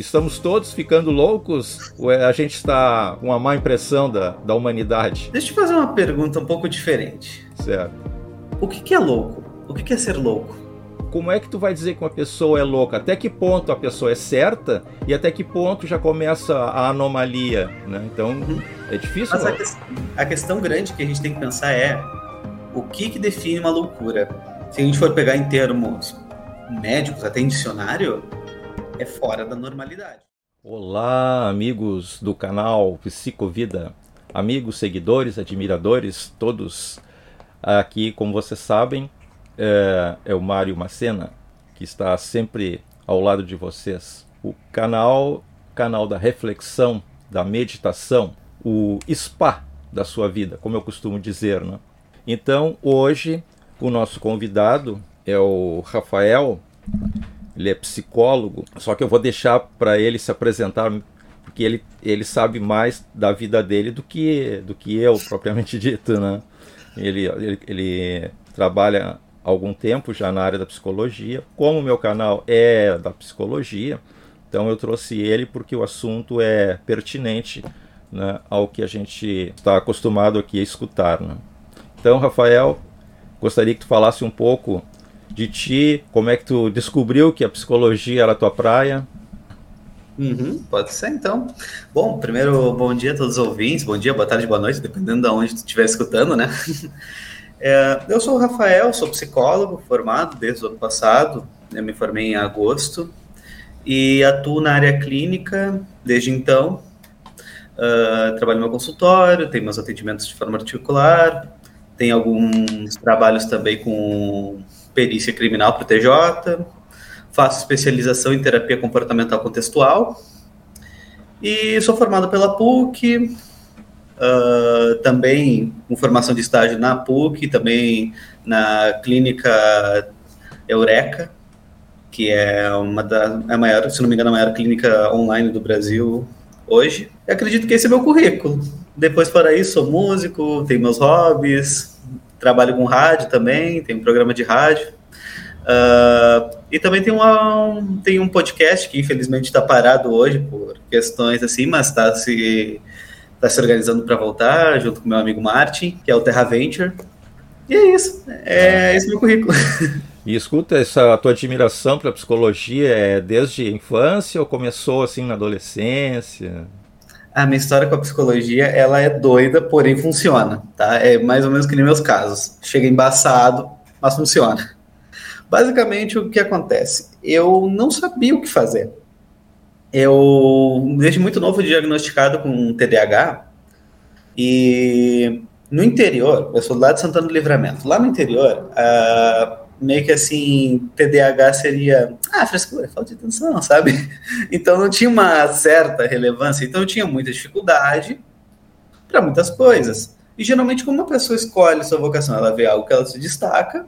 Estamos todos ficando loucos ou a gente está com uma má impressão da, da humanidade? Deixa eu te fazer uma pergunta um pouco diferente. Certo. O que, que é louco? O que, que é ser louco? Como é que tu vai dizer que uma pessoa é louca? Até que ponto a pessoa é certa e até que ponto já começa a anomalia, né? Então uhum. é difícil. Mas a, que, a, questão grande que a gente tem que pensar é o que, que define uma loucura. Se a gente for pegar em termos médicos, até em dicionário, é fora da normalidade. Olá, amigos do canal Psicovida, amigos, seguidores, admiradores, todos aqui, como vocês sabem, é, é o Mário Macena, que está sempre ao lado de vocês. O canal, canal da reflexão, da meditação, o spa da sua vida, como eu costumo dizer, né? Então, hoje, o nosso convidado é o Rafael, ele é psicólogo, só que eu vou deixar para ele se apresentar, porque ele, ele sabe mais da vida dele do que, do que eu, propriamente dito, né? Ele, ele, ele trabalha algum tempo já na área da psicologia. Como o meu canal é da psicologia, então eu trouxe ele porque o assunto é pertinente né, ao que a gente está acostumado aqui a escutar. Né? Então, Rafael, gostaria que tu falasse um pouco de ti, como é que tu descobriu que a psicologia era a tua praia. Uhum, pode ser então. Bom, primeiro, bom dia a todos os ouvintes, bom dia, boa tarde, boa noite, dependendo de onde tu estiver escutando, né? É, eu sou o Rafael, sou psicólogo formado desde o ano passado, eu me formei em agosto e atuo na área clínica desde então. Uh, trabalho no meu consultório, tenho meus atendimentos de forma articular, tenho alguns trabalhos também com perícia criminal para o TJ, faço especialização em terapia comportamental contextual e sou formado pela PUC, uh, também com formação de estágio na PUC, também na clínica Eureka, que é uma da é maior, se não me engano, a maior clínica online do Brasil hoje. Eu acredito que esse é meu currículo. Depois, para isso, sou músico, tenho meus hobbies, trabalho com rádio também, tenho um programa de rádio. Uh, e também tem, uma, um, tem um podcast que infelizmente está parado hoje por questões assim, mas está se está se organizando para voltar, junto com meu amigo Martin, que é o Terra Venture. E é isso. É ah. esse meu currículo. E escuta, essa tua admiração pela psicologia é desde a infância ou começou assim na adolescência? A minha história com a psicologia, ela é doida, porém funciona, tá? É mais ou menos que nem meus casos. Chega embaçado, mas funciona. Basicamente, o que acontece? Eu não sabia o que fazer eu, desde muito novo, diagnosticado com TDAH. E no interior, eu sou lá de Santana do Livramento. Lá no interior, uh, meio que assim, TDAH seria, ah, frescura, falta de atenção, sabe? Então não tinha uma certa relevância. Então eu tinha muita dificuldade para muitas coisas. E geralmente, como uma pessoa escolhe sua vocação, ela vê algo que ela se destaca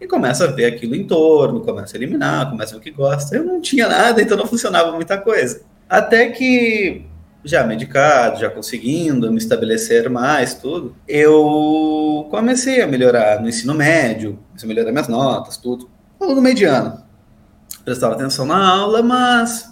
e começa a ver aquilo em torno, começa a eliminar, começa a ver o que gosta. Eu não tinha nada, então não funcionava muita coisa. Até que, já medicado, já conseguindo me estabelecer mais, tudo, eu comecei a melhorar no ensino médio, comecei a melhorar minhas notas, tudo. Aluno mediano. Prestava atenção na aula, mas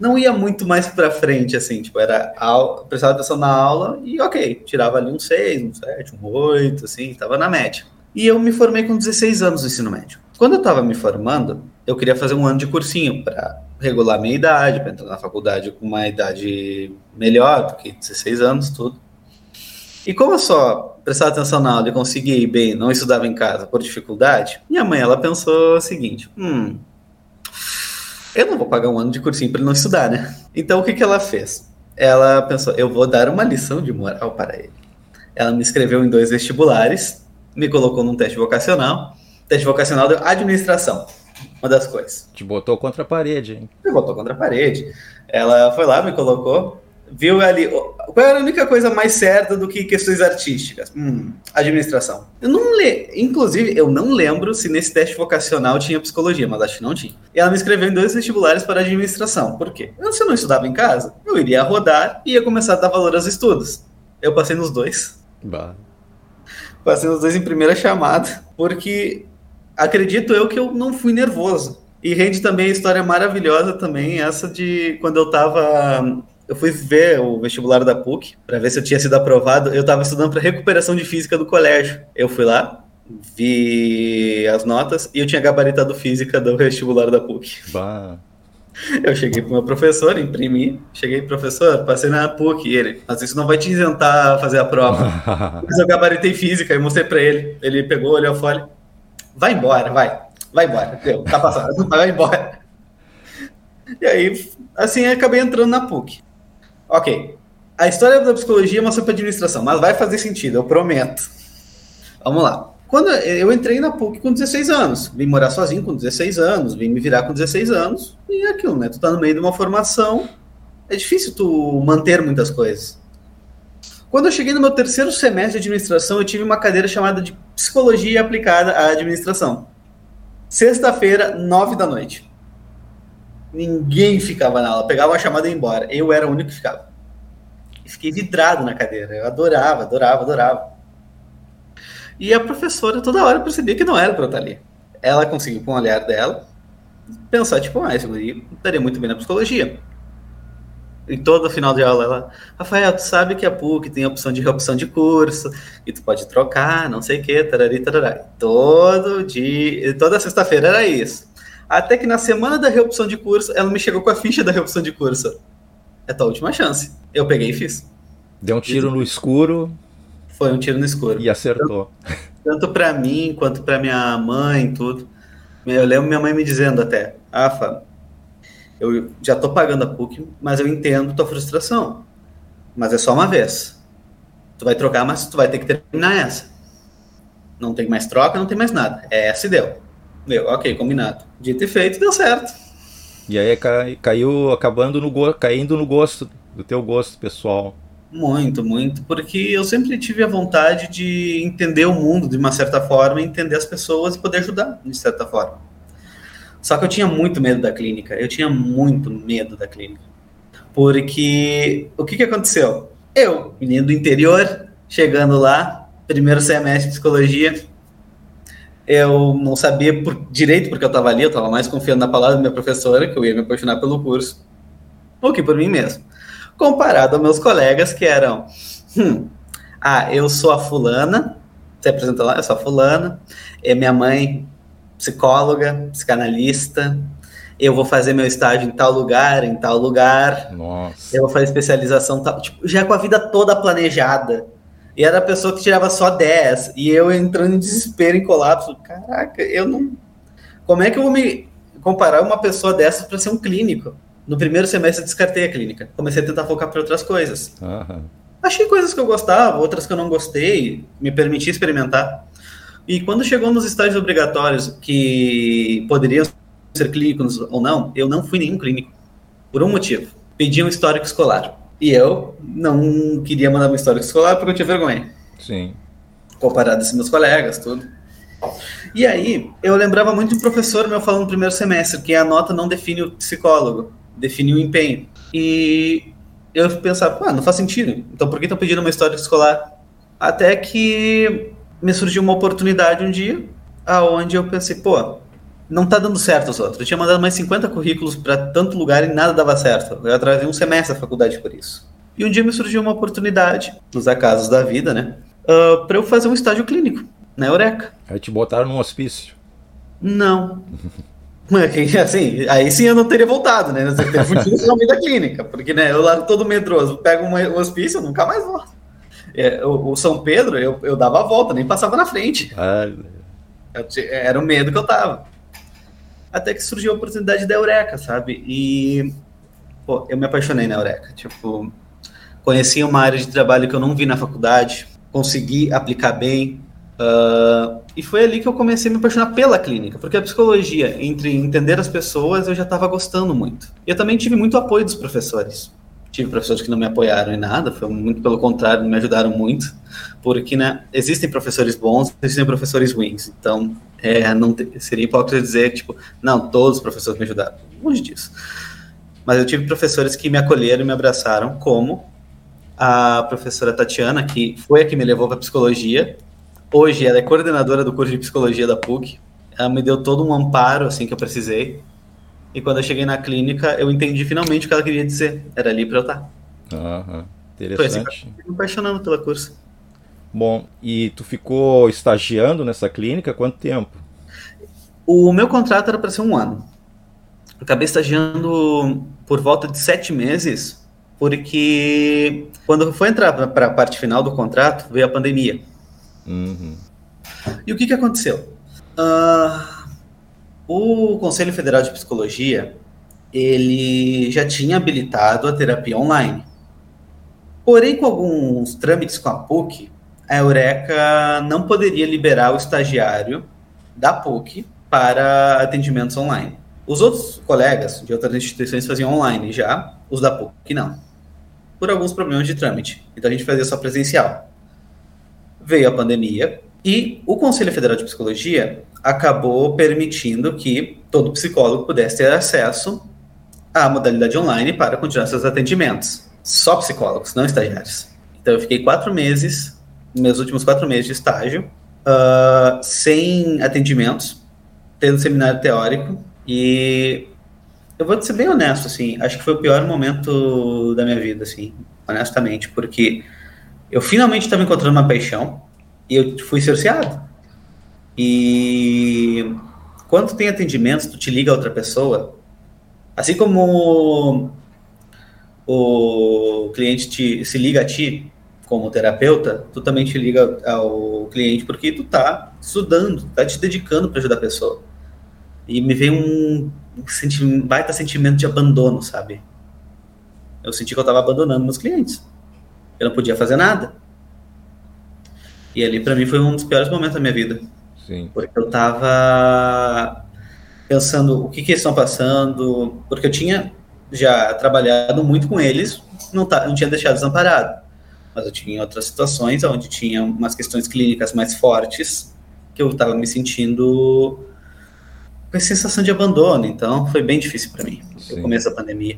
não ia muito mais para frente, assim, tipo, era aula, prestava atenção na aula e ok, tirava ali um 6, um 7, um 8, assim, estava na média. E eu me formei com 16 anos no ensino médio. Quando eu estava me formando, eu queria fazer um ano de cursinho para regular minha idade, para entrar na faculdade com uma idade melhor, porque 16 anos, tudo. E como eu só prestava atenção na aula e conseguia ir bem, não estudava em casa por dificuldade, minha mãe ela pensou o seguinte: hum, eu não vou pagar um ano de cursinho para ele não estudar, né? Então o que, que ela fez? Ela pensou: eu vou dar uma lição de moral para ele. Ela me inscreveu em dois vestibulares me colocou num teste vocacional. Teste vocacional de administração. Uma das coisas. Te botou contra a parede, hein? Me botou contra a parede. Ela foi lá, me colocou, viu ali. Qual era a única coisa mais certa do que questões artísticas? Hum, administração. Eu não le... Inclusive, eu não lembro se nesse teste vocacional tinha psicologia, mas acho que não tinha. E ela me inscreveu em dois vestibulares para administração. Por quê? Se eu não estudava em casa, eu iria rodar e ia começar a dar valor aos estudos. Eu passei nos dois. Bah. Passei os dois em primeira chamada, porque acredito eu que eu não fui nervoso. E rende também a história maravilhosa também, essa de quando eu tava. Eu fui ver o vestibular da PUC para ver se eu tinha sido aprovado. Eu estava estudando para recuperação de física do colégio. Eu fui lá, vi as notas e eu tinha gabaritado física do vestibular da PUC. Bah. Eu cheguei pro meu professor, imprimi, cheguei, professor, passei na PUC, e ele, mas isso não vai te isentar a fazer a prova. mas eu gabaritei física e mostrei para ele. Ele pegou, olhou fora, vai embora, vai, vai embora, deu, tá passando, vai embora. E aí, assim, acabei entrando na PUC. Ok, a história da psicologia é uma sobre administração, mas vai fazer sentido, eu prometo. Vamos lá. Quando eu entrei na PUC com 16 anos, vim morar sozinho com 16 anos, vim me virar com 16 anos, e é aquilo, né? Tu tá no meio de uma formação, é difícil tu manter muitas coisas. Quando eu cheguei no meu terceiro semestre de administração, eu tive uma cadeira chamada de Psicologia Aplicada à Administração. Sexta-feira, nove da noite. Ninguém ficava na aula, pegava a chamada e ia embora. Eu era o único que ficava. Fiquei vidrado na cadeira. Eu adorava, adorava, adorava. E a professora toda hora percebia que não era para eu estar ali. Ela conseguiu, com o olhar dela, pensar, tipo, ah, esse estaria muito bem na psicologia. E todo final de aula ela, Rafael, tu sabe que a PUC tem a opção de reopção de curso, e tu pode trocar, não sei o que, tarari, tarará. Todo dia, toda sexta-feira era isso. Até que na semana da reopção de curso, ela me chegou com a ficha da reopção de curso. É tua última chance. Eu peguei e fiz. Deu um tiro no escuro, foi um tiro no escuro. E acertou. Tanto, tanto para mim quanto para minha mãe, tudo. Eu lembro minha mãe me dizendo até, Afa, eu já tô pagando a PUC, mas eu entendo tua frustração. Mas é só uma vez. Tu vai trocar, mas tu vai ter que terminar essa. Não tem mais troca, não tem mais nada. É essa e deu. Meu, ok, combinado. Dito e feito, deu certo. E aí caiu acabando no caindo no gosto do teu gosto pessoal. Muito, muito, porque eu sempre tive a vontade de entender o mundo de uma certa forma, entender as pessoas e poder ajudar de certa forma. Só que eu tinha muito medo da clínica, eu tinha muito medo da clínica. Porque o que, que aconteceu? Eu, menino do interior, chegando lá, primeiro semestre de psicologia, eu não sabia por direito porque eu estava ali, eu estava mais confiando na palavra da minha professora, que eu ia me apaixonar pelo curso, ou que por mim mesmo comparado aos meus colegas que eram, hum, ah, eu sou a fulana, se apresenta lá, eu sou a fulana, é minha mãe psicóloga, psicanalista, eu vou fazer meu estágio em tal lugar, em tal lugar, Nossa. eu vou fazer especialização, tal, tipo, já com a vida toda planejada. E era a pessoa que tirava só 10, e eu entrando em desespero, em colapso. Caraca, eu não. Como é que eu vou me comparar uma pessoa dessa para ser um clínico? No primeiro semestre descartei a clínica. Comecei a tentar focar para outras coisas. Uhum. Achei coisas que eu gostava, outras que eu não gostei, me permiti experimentar. E quando chegou nos estágios obrigatórios, que poderiam ser clínicos ou não, eu não fui nenhum clínico. Por um motivo. Pedi um histórico escolar. E eu não queria mandar um histórico escolar porque eu tinha vergonha. Sim. Comparado com meus colegas, tudo. E aí, eu lembrava muito de um professor meu falando no primeiro semestre que a nota não define o psicólogo definir o empenho. E eu pensava, ah, não faz sentido. Então por que estão pedindo uma história escolar? Até que me surgiu uma oportunidade um dia, aonde eu pensei, pô, não tá dando certo os outros. Eu tinha mandado mais 50 currículos para tanto lugar e nada dava certo. Eu atrasei um semestre da faculdade por isso. E um dia me surgiu uma oportunidade, nos acasos da vida, né? Uh, ah, para eu fazer um estágio clínico na Eureka. Aí te botaram num hospício? Não. Assim, aí sim eu não teria voltado, né? Você teria fugido da clínica, porque né, eu lá todo medroso, pego um hospício, nunca mais volto. É, o, o, São Pedro, eu, eu dava a volta, nem passava na frente. Ah, era o medo que eu tava. Até que surgiu a oportunidade da Eureka, sabe? E pô, eu me apaixonei na Eureka. Tipo, conheci uma área de trabalho que eu não vi na faculdade, consegui aplicar bem, Uh, e foi ali que eu comecei a me apaixonar pela clínica, porque a psicologia, entre entender as pessoas, eu já estava gostando muito. E eu também tive muito apoio dos professores. Tive professores que não me apoiaram em nada, foi muito pelo contrário, me ajudaram muito, porque né, existem professores bons, existem professores ruins. Então, é, não seria hipócrita dizer, tipo, não, todos os professores me ajudaram. Longe disso. Mas eu tive professores que me acolheram e me abraçaram, como a professora Tatiana, que foi a que me levou para psicologia, Hoje ela é coordenadora do curso de psicologia da PUC. Ela me deu todo um amparo assim que eu precisei. E quando eu cheguei na clínica, eu entendi finalmente o que ela queria dizer. Era ali para eu estar. Aham, interessante. Foi assim, me apaixonando pela curso. Bom, e tu ficou estagiando nessa clínica quanto tempo? O meu contrato era para ser um ano. Eu acabei estagiando por volta de sete meses, porque quando foi entrar para a parte final do contrato, veio a pandemia. Uhum. E o que, que aconteceu? Uh, o Conselho Federal de Psicologia ele já tinha habilitado a terapia online. Porém, com alguns trâmites com a PUC, a Eureka não poderia liberar o estagiário da PUC para atendimentos online. Os outros colegas de outras instituições faziam online já, os da PUC não. Por alguns problemas de trâmite. Então a gente fazia só presencial. Veio a pandemia e o Conselho Federal de Psicologia acabou permitindo que todo psicólogo pudesse ter acesso à modalidade online para continuar seus atendimentos. Só psicólogos, não estagiários. Então eu fiquei quatro meses, meus últimos quatro meses de estágio, uh, sem atendimentos, tendo seminário teórico e eu vou ser bem honesto, assim, acho que foi o pior momento da minha vida, assim, honestamente, porque eu finalmente estava encontrando uma paixão e eu fui cerceado. E quando tem atendimentos, tu te liga a outra pessoa, assim como o cliente te, se liga a ti como terapeuta, tu também te liga ao cliente porque tu tá estudando, tá te dedicando para ajudar a pessoa. E me veio um, um baita sentimento de abandono, sabe? Eu senti que eu estava abandonando meus clientes. Eu não podia fazer nada. E ali, para mim, foi um dos piores momentos da minha vida. Sim. Porque eu estava pensando o que, que eles estão passando. Porque eu tinha já trabalhado muito com eles, não, tá, não tinha deixado desamparado. Mas eu tinha outras situações onde tinha umas questões clínicas mais fortes que eu estava me sentindo com a sensação de abandono, então foi bem difícil para mim, no começo da pandemia.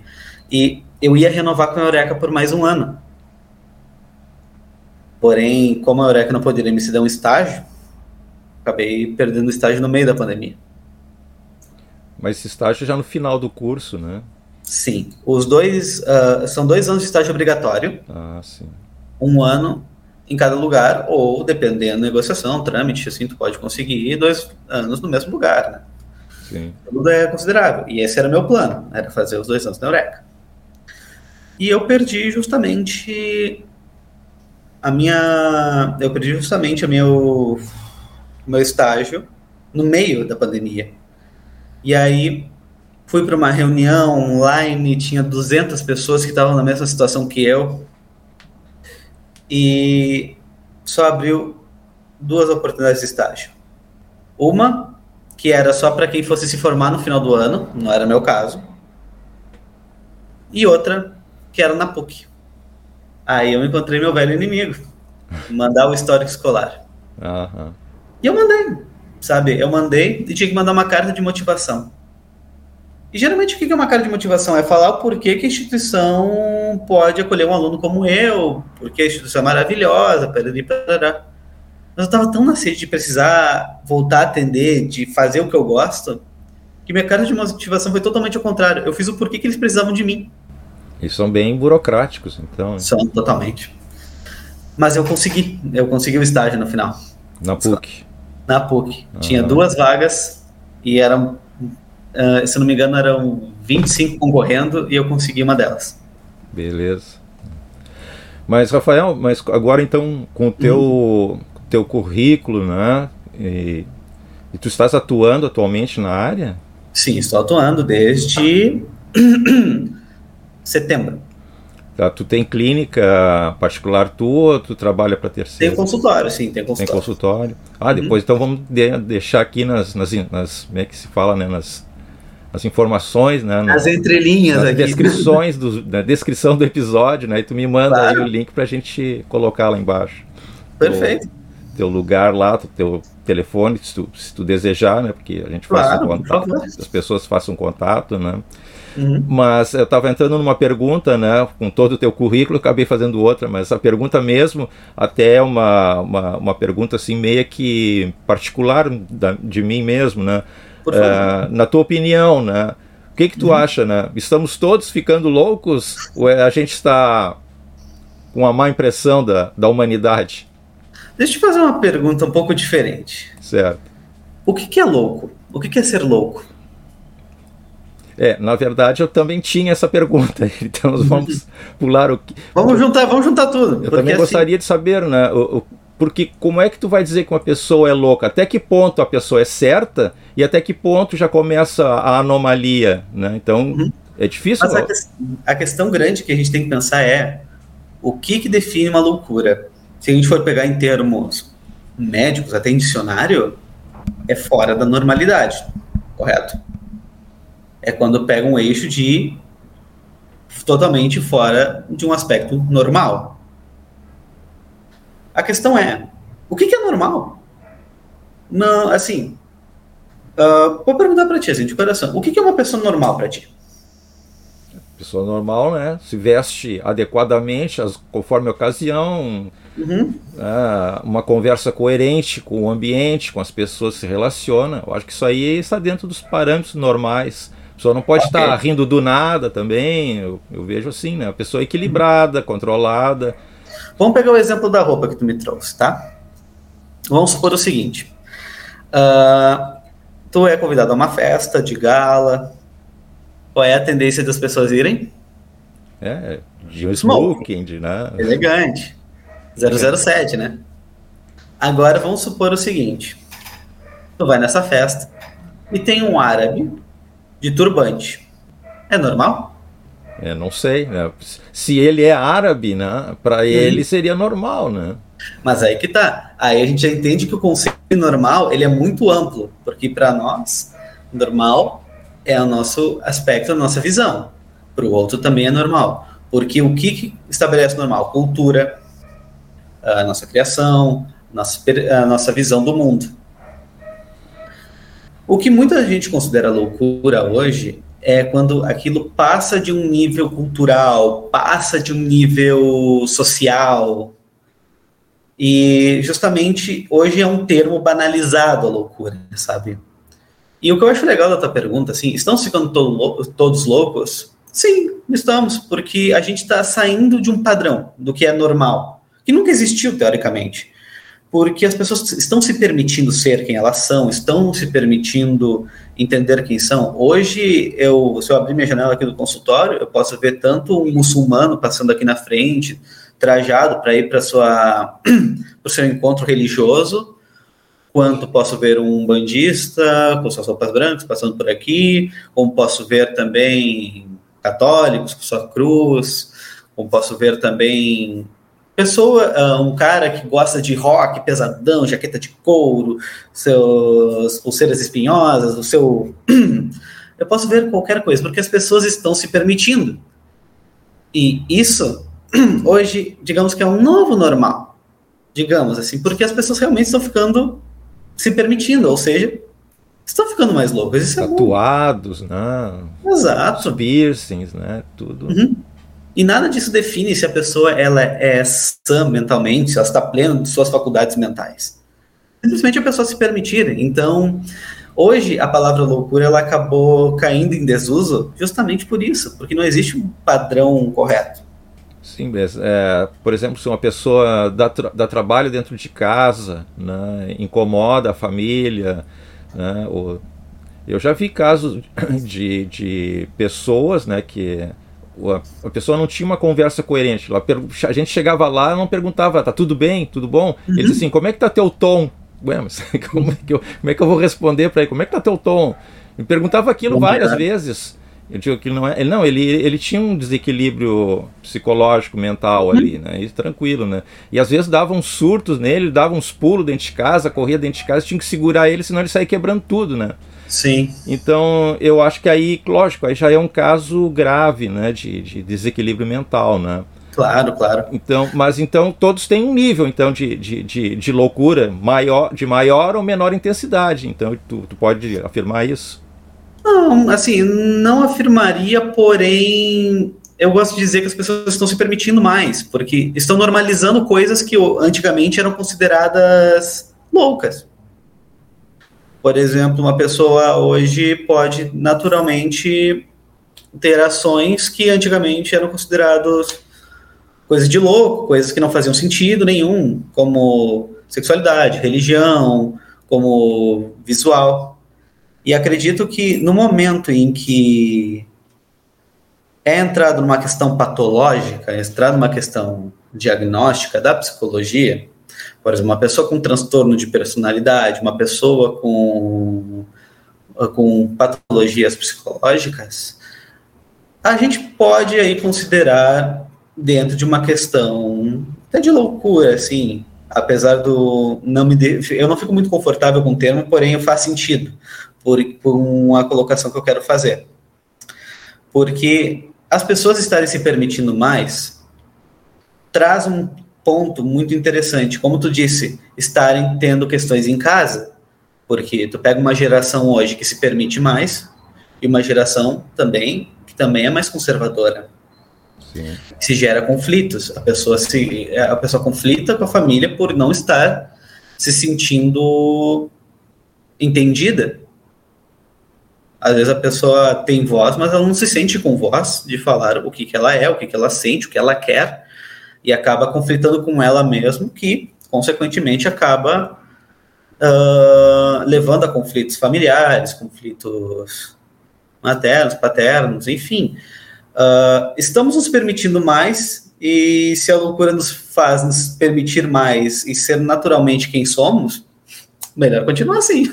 E eu ia renovar com a Eureka por mais um ano. Porém, como a Eureka não poderia me ceder um estágio, acabei perdendo o estágio no meio da pandemia. Mas esse estágio já no final do curso, né? Sim. Os dois uh, são dois anos de estágio obrigatório. Ah, sim. Um ano em cada lugar, ou dependendo da negociação, trâmite, assim, tu pode conseguir dois anos no mesmo lugar, né? Sim. Tudo é considerável. E esse era meu plano, era fazer os dois anos na Eureka. E eu perdi justamente a minha. Eu perdi justamente o meu, meu estágio no meio da pandemia. E aí fui para uma reunião online, tinha 200 pessoas que estavam na mesma situação que eu. E só abriu duas oportunidades de estágio. Uma que era só para quem fosse se formar no final do ano, não era meu caso. E outra que era na PUC. Aí eu encontrei meu velho inimigo, mandar o histórico escolar. Uhum. E eu mandei, sabe? Eu mandei e tinha que mandar uma carta de motivação. E geralmente o que é uma carta de motivação? É falar o porquê que a instituição pode acolher um aluno como eu, porque a instituição é maravilhosa, perari, parará. Mas eu tava tão na sede de precisar voltar a atender, de fazer o que eu gosto, que minha cara de motivação foi totalmente ao contrário. Eu fiz o porquê que eles precisavam de mim. E são bem burocráticos, então. São, totalmente. Mas eu consegui. Eu consegui o estágio no final. Na PUC? Na PUC. Tinha duas vagas e eram, uh, se não me engano, eram 25 concorrendo e eu consegui uma delas. Beleza. Mas, Rafael, mas agora então, com o teu, hum teu currículo, né? E, e, tu estás atuando atualmente na área? Sim, estou atuando desde setembro. Tá, tu tem clínica particular tua tu trabalha para terceiro? Tem consultório, sim, tem consultório. Tem consultório. Ah, depois uhum. então vamos de, deixar aqui nas, nas, nas, como é que se fala, né, nas, as informações, né? As entrelinhas nas aqui. descrições do, na descrição do episódio, né? E tu me manda claro. aí o link para a gente colocar lá embaixo. Perfeito teu lugar lá, teu telefone, se tu, se tu desejar, né? Porque a gente claro, faz um contato, as pessoas façam contato, né? Uhum. Mas eu estava entrando numa pergunta, né? Com todo o teu currículo, acabei fazendo outra, mas a pergunta mesmo, até é uma, uma, uma pergunta assim, meio que particular da, de mim mesmo, né? Uh, na tua opinião, né? que que tu uhum. acha, né? Estamos todos ficando loucos ou é, a gente está com a má impressão da, da humanidade? Deixa eu te fazer uma pergunta um pouco diferente. Certo. O que, que é louco? O que, que é ser louco? É, na verdade eu também tinha essa pergunta, então vamos pular o que. Vamos juntar, vamos juntar tudo. Eu também assim... gostaria de saber, né? O, o, porque como é que tu vai dizer que uma pessoa é louca? Até que ponto a pessoa é certa e até que ponto já começa a anomalia, né? Então uhum. é difícil. Mas a, que, a, questão grande que a gente tem que pensar é o que, que define uma loucura. Se a gente for pegar em termos médicos, até em dicionário, é fora da normalidade, correto? É quando pega um eixo de totalmente fora de um aspecto normal. A questão é, o que, que é normal? Não, assim, uh, vou perguntar para ti, assim, de coração, o que, que é uma pessoa normal para ti? Pessoa normal, né? Se veste adequadamente, as, conforme a ocasião, uhum. uh, uma conversa coerente com o ambiente, com as pessoas que se relaciona. Eu acho que isso aí está dentro dos parâmetros normais pessoa não pode okay. estar rindo do nada também. Eu, eu, vejo assim, né? A pessoa equilibrada, controlada. Vamos pegar o exemplo da roupa que tu me trouxe, tá? Vamos supor o seguinte: uh, tu é convidado a uma festa de gala. Qual é a tendência das pessoas irem? É, de um smoking, de, né? Elegante. 007, né? Agora vamos supor o seguinte: tu vai nessa festa e tem um árabe de turbante. É normal? É, não sei, né? Se ele é árabe, né? Para ele seria normal, né? Mas aí que tá. Aí a gente já entende que o conceito normal ele é muito amplo, porque para nós normal é o nosso aspecto, a nossa visão. Para o outro também é normal, porque o que, que estabelece normal? Cultura, a nossa criação, nossa, a nossa visão do mundo. O que muita gente considera loucura hoje é quando aquilo passa de um nível cultural, passa de um nível social. E justamente hoje é um termo banalizado a loucura, sabe? E o que eu acho legal da tua pergunta, assim, estamos ficando todo todos loucos? Sim, estamos, porque a gente está saindo de um padrão, do que é normal, que nunca existiu, teoricamente porque as pessoas estão se permitindo ser quem elas são, estão se permitindo entender quem são. Hoje, eu, se eu abrir minha janela aqui do consultório, eu posso ver tanto um muçulmano passando aqui na frente, trajado para ir para o seu encontro religioso, quanto posso ver um bandista com suas roupas brancas passando por aqui, como posso ver também católicos com sua cruz, como posso ver também pessoa, uh, um cara que gosta de rock pesadão, jaqueta de couro, seus pulseiras espinhosas, o seu. Eu posso ver qualquer coisa, porque as pessoas estão se permitindo. E isso, hoje, digamos que é um novo normal. Digamos assim, porque as pessoas realmente estão ficando se permitindo, ou seja, estão ficando mais loucas. Isso Tatuados, é né? Exato. piercings, né? Tudo. Uhum. E nada disso define se a pessoa ela é sã mentalmente, se ela está plena de suas faculdades mentais. Simplesmente a pessoa se permitir. Então, hoje a palavra loucura ela acabou caindo em desuso justamente por isso, porque não existe um padrão correto. Sim, é, por exemplo, se uma pessoa dá, tra dá trabalho dentro de casa, né, incomoda a família, né, ou... eu já vi casos de, de pessoas né, que a pessoa não tinha uma conversa coerente. A gente chegava lá não perguntava, tá tudo bem, tudo bom? Uhum. Ele disse assim, como é que tá teu tom? Ué, mas como é que eu, como é que eu vou responder para ele? Como é que tá teu tom? Me perguntava aquilo Bom, várias vezes. Eu digo que não é. Ele, não, ele, ele tinha um desequilíbrio psicológico, mental uhum. ali, né? E tranquilo, né? E às vezes dava uns surtos nele, dava uns pulos dentro de casa, corria dentro de casa, tinha que segurar ele, senão ele saía quebrando tudo, né? Sim. Então, eu acho que aí, lógico, aí já é um caso grave, né, de, de desequilíbrio mental, né? Claro, claro. Então, mas então todos têm um nível então de, de, de, de loucura maior, de maior ou menor intensidade. Então, tu, tu pode afirmar isso? Não, assim, não afirmaria, porém eu gosto de dizer que as pessoas estão se permitindo mais, porque estão normalizando coisas que antigamente eram consideradas loucas. Por exemplo, uma pessoa hoje pode naturalmente ter ações que antigamente eram considerados coisas de louco, coisas que não faziam sentido nenhum, como sexualidade, religião, como visual. E acredito que no momento em que é entrado numa questão patológica, é entrado numa questão diagnóstica da psicologia, por exemplo, uma pessoa com transtorno de personalidade, uma pessoa com, com patologias psicológicas, a gente pode aí considerar dentro de uma questão até de loucura, assim, apesar do não me de, eu não fico muito confortável com o termo, porém faz sentido por, por uma colocação que eu quero fazer, porque as pessoas estarem se permitindo mais traz um ponto muito interessante, como tu disse, estarem tendo questões em casa, porque tu pega uma geração hoje que se permite mais e uma geração também que também é mais conservadora. Sim. Se gera conflitos, a pessoa se a pessoa conflita com a família por não estar se sentindo entendida. Às vezes a pessoa tem voz, mas ela não se sente com voz de falar o que, que ela é, o que, que ela sente, o que ela quer e acaba conflitando com ela mesmo, que, consequentemente, acaba uh, levando a conflitos familiares, conflitos maternos, paternos, enfim. Uh, estamos nos permitindo mais, e se a loucura nos faz nos permitir mais e ser naturalmente quem somos, melhor continuar assim.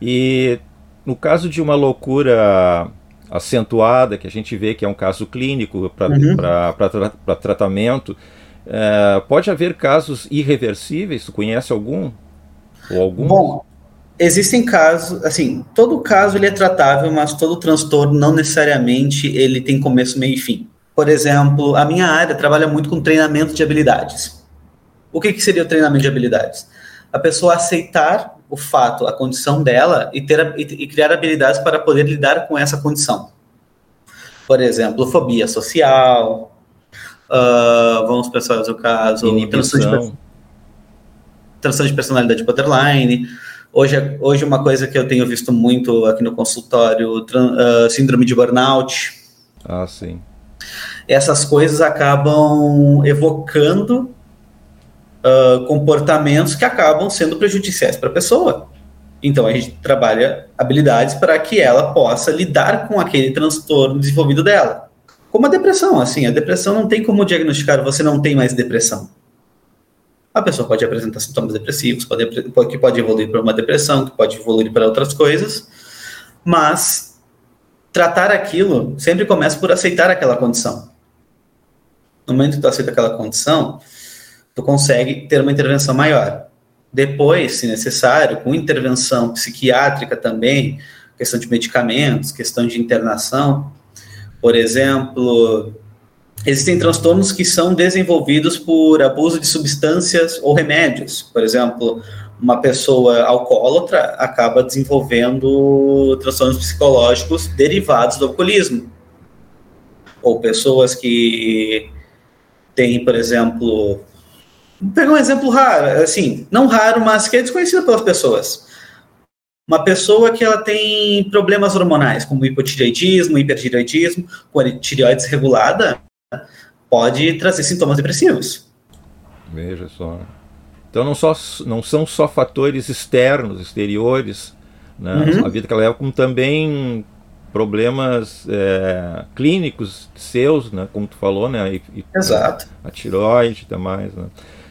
E no caso de uma loucura acentuada, que a gente vê que é um caso clínico para uhum. tratamento. É, pode haver casos irreversíveis? Tu conhece algum? Ou algum? Bom, existem casos, assim, todo caso ele é tratável, mas todo transtorno não necessariamente ele tem começo, meio e fim. Por exemplo, a minha área trabalha muito com treinamento de habilidades. O que, que seria o treinamento de habilidades? A pessoa aceitar o fato, a condição dela e, ter, e, e criar habilidades para poder lidar com essa condição. Por exemplo, fobia social, uh, vamos pensar no caso, transtorno de, transtorno de personalidade borderline. Hoje, hoje, uma coisa que eu tenho visto muito aqui no consultório, uh, síndrome de burnout. Ah, sim. Essas coisas acabam evocando uh, comportamentos que acabam sendo prejudiciais para a pessoa. Então a gente trabalha habilidades para que ela possa lidar com aquele transtorno desenvolvido dela. Como a depressão, assim, a depressão não tem como diagnosticar, você não tem mais depressão. A pessoa pode apresentar sintomas depressivos, pode, que pode evoluir para uma depressão, que pode evoluir para outras coisas, mas tratar aquilo sempre começa por aceitar aquela condição. No momento que tu aceita aquela condição, tu consegue ter uma intervenção maior. Depois, se necessário, com intervenção psiquiátrica também, questão de medicamentos, questão de internação, por exemplo, existem transtornos que são desenvolvidos por abuso de substâncias ou remédios. Por exemplo, uma pessoa alcoólatra acaba desenvolvendo transtornos psicológicos derivados do alcoolismo. Ou pessoas que têm, por exemplo, pegar um exemplo raro, assim, não raro, mas que é desconhecido pelas pessoas. Uma pessoa que ela tem problemas hormonais, como hipotireoidismo, hipertireoidismo, com a tireoide desregulada, pode trazer sintomas depressivos. Veja só. Então não, só, não são só fatores externos, exteriores, né, uhum. a vida que ela leva, como também problemas é, clínicos seus, né, como tu falou, né, e, Exato. A, a tiroide e demais, né.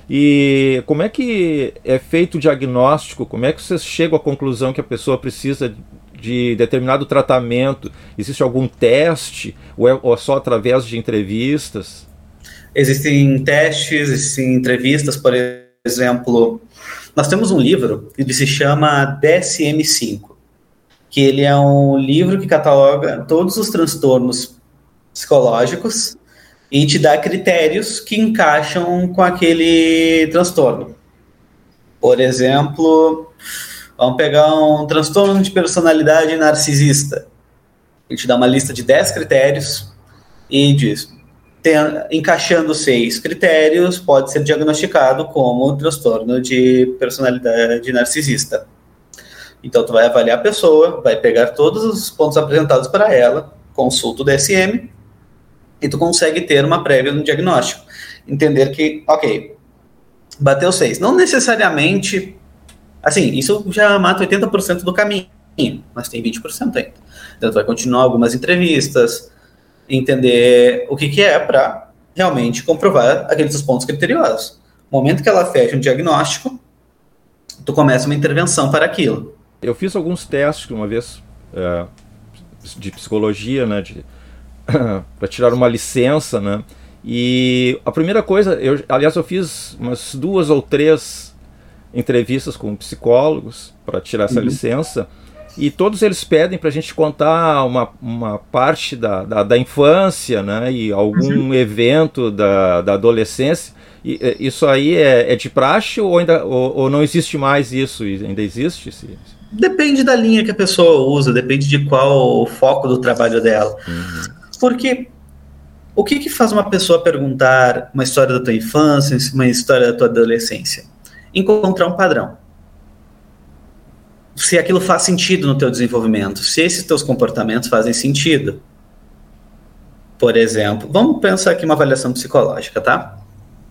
E como é que é feito o diagnóstico? Como é que vocês chegam à conclusão que a pessoa precisa de determinado tratamento? Existe algum teste ou é, ou é só através de entrevistas? Existem testes, existem entrevistas, por exemplo. Nós temos um livro que se chama DSM-5, que ele é um livro que cataloga todos os transtornos psicológicos e te dá critérios que encaixam com aquele transtorno. Por exemplo, vamos pegar um transtorno de personalidade narcisista. Ele te dá uma lista de 10 critérios e diz: tem, encaixando seis critérios, pode ser diagnosticado como transtorno de personalidade narcisista. Então, tu vai avaliar a pessoa, vai pegar todos os pontos apresentados para ela consulta o DSM e tu consegue ter uma prévia no diagnóstico. Entender que, ok, bateu 6. Não necessariamente, assim, isso já mata 80% do caminho, mas tem 20% ainda. Então tu vai continuar algumas entrevistas, entender o que, que é para realmente comprovar aqueles pontos criteriosos. No momento que ela fecha um diagnóstico, tu começa uma intervenção para aquilo. Eu fiz alguns testes uma vez é, de psicologia, né, para tirar uma licença, né, e a primeira coisa, eu, aliás, eu fiz umas duas ou três entrevistas com psicólogos para tirar essa uhum. licença, e todos eles pedem para a gente contar uma, uma parte da, da, da infância, né, e algum uhum. evento da, da adolescência. E, isso aí é, é de praxe ou ainda ou, ou, não existe mais isso? Ainda existe? Depende da linha que a pessoa usa, depende de qual o foco do trabalho dela. Uhum. Porque o que, que faz uma pessoa perguntar uma história da tua infância, uma história da tua adolescência? Encontrar um padrão. Se aquilo faz sentido no teu desenvolvimento, se esses teus comportamentos fazem sentido. Por exemplo, vamos pensar aqui uma avaliação psicológica, tá?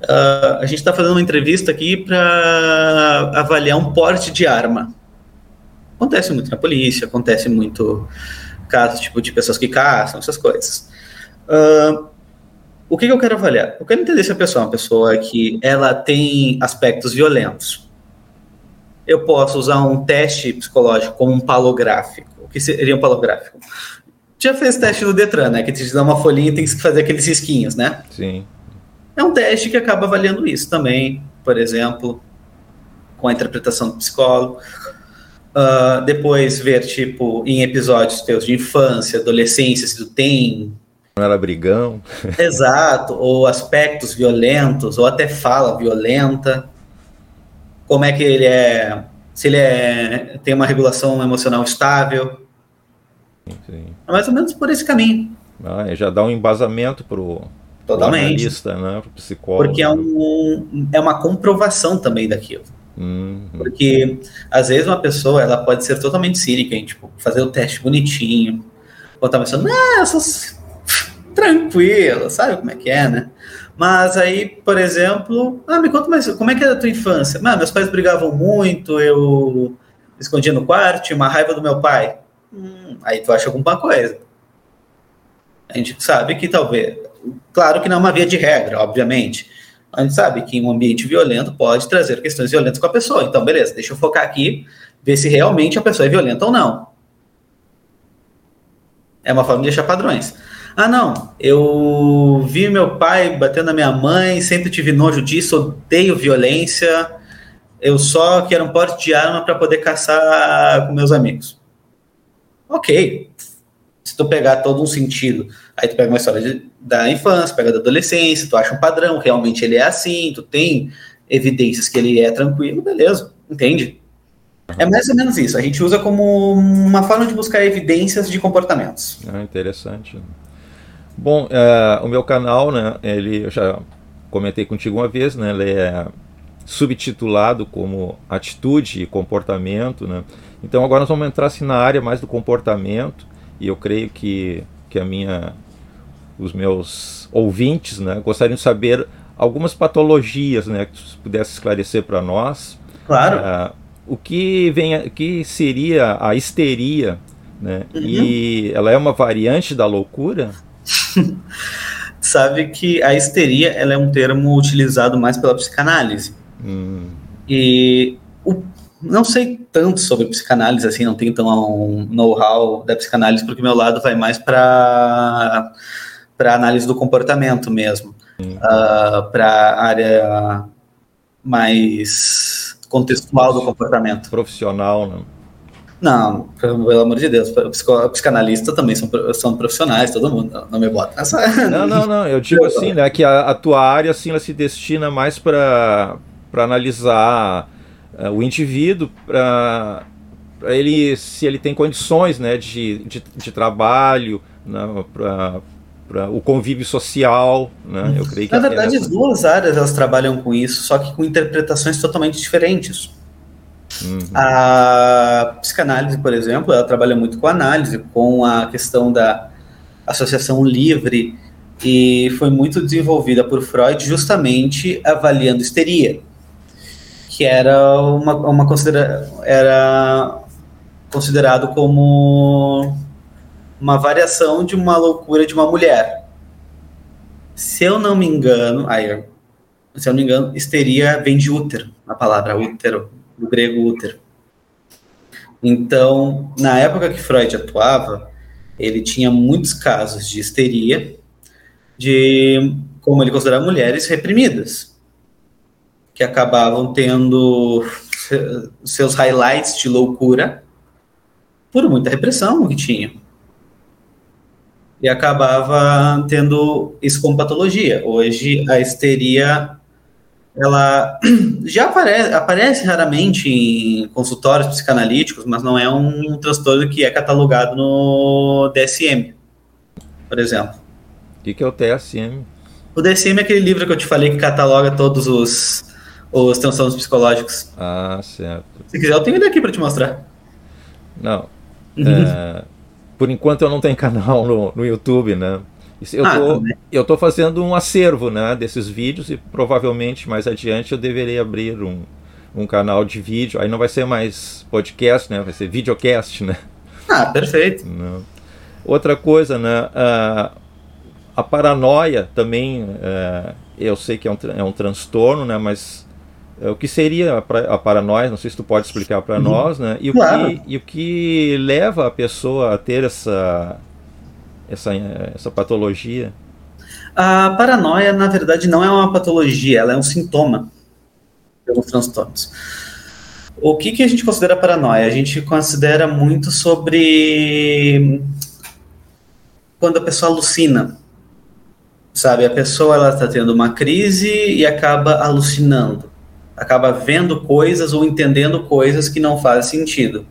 Uh, a gente está fazendo uma entrevista aqui para avaliar um porte de arma. Acontece muito na polícia, acontece muito casos tipo de pessoas que caçam, essas coisas. Uh, o que, que, eu quero avaliar? Eu quero entender se a pessoa é uma pessoa que ela tem aspectos violentos. Eu posso usar um teste psicológico como um palográfico. O que seria um palográfico? Já fez teste no Detran, né? Que te dá uma folhinha e tem que fazer aqueles risquinhos, né? Sim. É um teste que acaba avaliando isso também, por exemplo, com a interpretação do psicólogo. Uh, depois ver, tipo, em episódios teus de infância, adolescência, se tu tem. Não era brigão. Exato, ou aspectos violentos, ou até fala violenta. Como é que ele é. Se ele é, tem uma regulação emocional estável. Sim. É mais ou menos por esse caminho. Ah, já dá um embasamento pro, Totalmente. Analista, né? Pro psicólogo. Porque é, um, é uma comprovação também daquilo. Uhum. Porque às vezes uma pessoa ela pode ser totalmente cínica, em, tipo, fazer o teste bonitinho, botar a pessoa, não, eu sou tranquila, sabe como é que é, né? Mas aí, por exemplo, ah, me conta mais, como é que era a tua infância? Ah, meus pais brigavam muito, eu escondia no quarto, uma raiva do meu pai. Hum, aí tu acha alguma coisa. A gente sabe que talvez, claro que não é uma via de regra, obviamente, a gente sabe que um ambiente violento pode trazer questões violentas com a pessoa. Então, beleza, deixa eu focar aqui, ver se realmente a pessoa é violenta ou não. É uma forma de deixar padrões. Ah, não, eu vi meu pai batendo na minha mãe, sempre tive nojo disso, odeio violência, eu só quero um porte de arma para poder caçar com meus amigos. Ok, se tu pegar todo um sentido, aí tu pega uma história de, da infância, pega da adolescência, tu acha um padrão, realmente ele é assim, tu tem evidências que ele é tranquilo, beleza, entende? É mais ou menos isso. A gente usa como uma forma de buscar evidências de comportamentos. Ah, interessante. Bom, uh, o meu canal, né, ele eu já comentei contigo uma vez, né, ele é subtitulado como atitude e comportamento, né. Então agora nós vamos entrar assim, na área mais do comportamento e eu creio que, que a minha, os meus ouvintes né, gostariam de saber algumas patologias né, que você pudesse esclarecer para nós. Claro. Uh, o que, vem, que seria a histeria, né? Uhum. E ela é uma variante da loucura? Sabe que a histeria ela é um termo utilizado mais pela psicanálise. Hum. E o não sei tanto sobre psicanálise, assim, não tenho tão um know-how da psicanálise, porque meu lado vai mais para para análise do comportamento mesmo, uh, ah, para área mais contextual do comportamento. Profissional, não? Não, pelo amor de Deus, psicanalista também são, são profissionais, todo mundo, não me bota nessa... Não, não, não, eu digo assim, né, que a, a tua área, assim, ela se destina mais para analisar uh, o indivíduo para ele se ele tem condições né, de, de, de trabalho, né, para o convívio social, né? Eu creio que na verdade, as duas áreas elas trabalham com isso, só que com interpretações totalmente diferentes. Uhum. A psicanálise, por exemplo, ela trabalha muito com análise, com a questão da associação livre e foi muito desenvolvida por Freud justamente avaliando histeria, que era uma, uma considera era considerado como uma variação de uma loucura de uma mulher. Se eu não me engano, aí, se eu não me engano, histeria vem de útero, a palavra útero, do grego útero. Então, na época que Freud atuava, ele tinha muitos casos de histeria, de como ele considerava mulheres reprimidas, que acabavam tendo seus highlights de loucura por muita repressão que tinham. E acabava tendo isso como patologia. Hoje, a histeria ela já aparece, aparece raramente em consultórios psicanalíticos, mas não é um transtorno que é catalogado no DSM, por exemplo. O que, que é o DSM? O DSM é aquele livro que eu te falei que cataloga todos os, os transtornos psicológicos. Ah, certo. Se quiser, eu tenho ele aqui para te mostrar. Não. Uhum. É, por enquanto eu não tenho canal no, no YouTube, né? Eu ah, tô, eu tô fazendo um acervo né, desses vídeos e provavelmente mais adiante eu deverei abrir um, um canal de vídeo. Aí não vai ser mais podcast, né? Vai ser videocast, né? Ah, perfeito. Não. Outra coisa, né? A, a paranoia também, é, eu sei que é um, é um transtorno, né? Mas o que seria a paranoia? Não sei se tu pode explicar para uhum. nós, né? E o, claro. que, e o que leva a pessoa a ter essa essa, essa patologia? A paranoia, na verdade, não é uma patologia, ela é um sintoma alguns transtornos. O que, que a gente considera paranoia? A gente considera muito sobre quando a pessoa alucina. Sabe, a pessoa ela está tendo uma crise e acaba alucinando, acaba vendo coisas ou entendendo coisas que não fazem sentido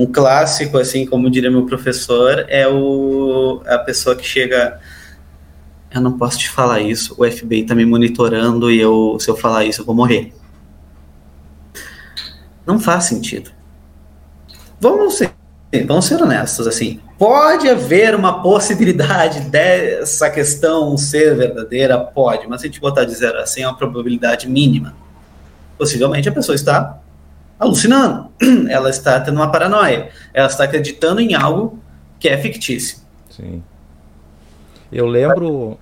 um clássico, assim, como diria meu professor, é o, a pessoa que chega. Eu não posso te falar isso, o FBI está me monitorando e eu, se eu falar isso, eu vou morrer. Não faz sentido. Vamos ser, vamos ser honestos, assim. Pode haver uma possibilidade dessa questão ser verdadeira? Pode, mas se a gente botar de zero a 100, é uma probabilidade mínima. Possivelmente a pessoa está alucinando, ela está tendo uma paranoia, ela está acreditando em algo que é fictício. Sim. Eu lembro,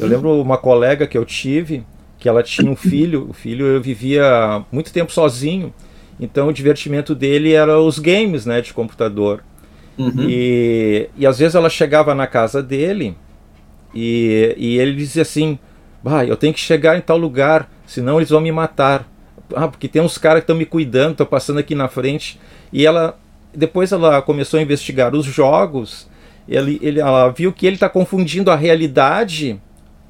eu lembro uma colega que eu tive que ela tinha um filho, o filho vivia muito tempo sozinho, então o divertimento dele era os games, né, de computador. Uhum. E, e às vezes ela chegava na casa dele e, e ele dizia assim: bah, eu tenho que chegar em tal lugar, senão eles vão me matar ah, porque tem uns caras que estão me cuidando, estão passando aqui na frente. E ela, depois ela começou a investigar os jogos, ele, ele, ela viu que ele está confundindo a realidade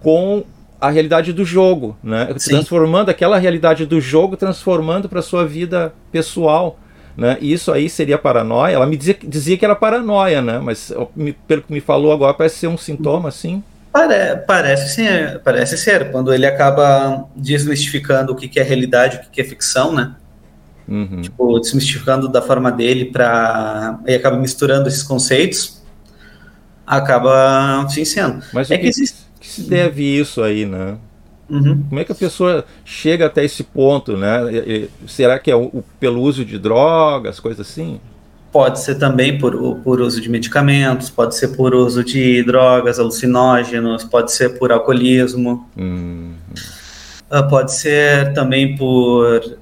com a realidade do jogo, né? Transformando aquela realidade do jogo, transformando para sua vida pessoal. Né? E isso aí seria paranoia. Ela me dizia, dizia que era paranoia, né? Mas pelo que me falou agora, parece ser um sintoma assim. Pare, parece ser, parece ser, quando ele acaba desmistificando o que, que é realidade, o que, que é ficção, né? Uhum. Tipo, desmistificando da forma dele para e acaba misturando esses conceitos, acaba sim sendo. Mas é que, que, existe... que se deve isso aí, né? Uhum. Como é que a pessoa chega até esse ponto, né? Será que é o, pelo uso de drogas, coisas assim? Pode ser também por, por uso de medicamentos, pode ser por uso de drogas, alucinógenos, pode ser por alcoolismo, uh, pode ser também por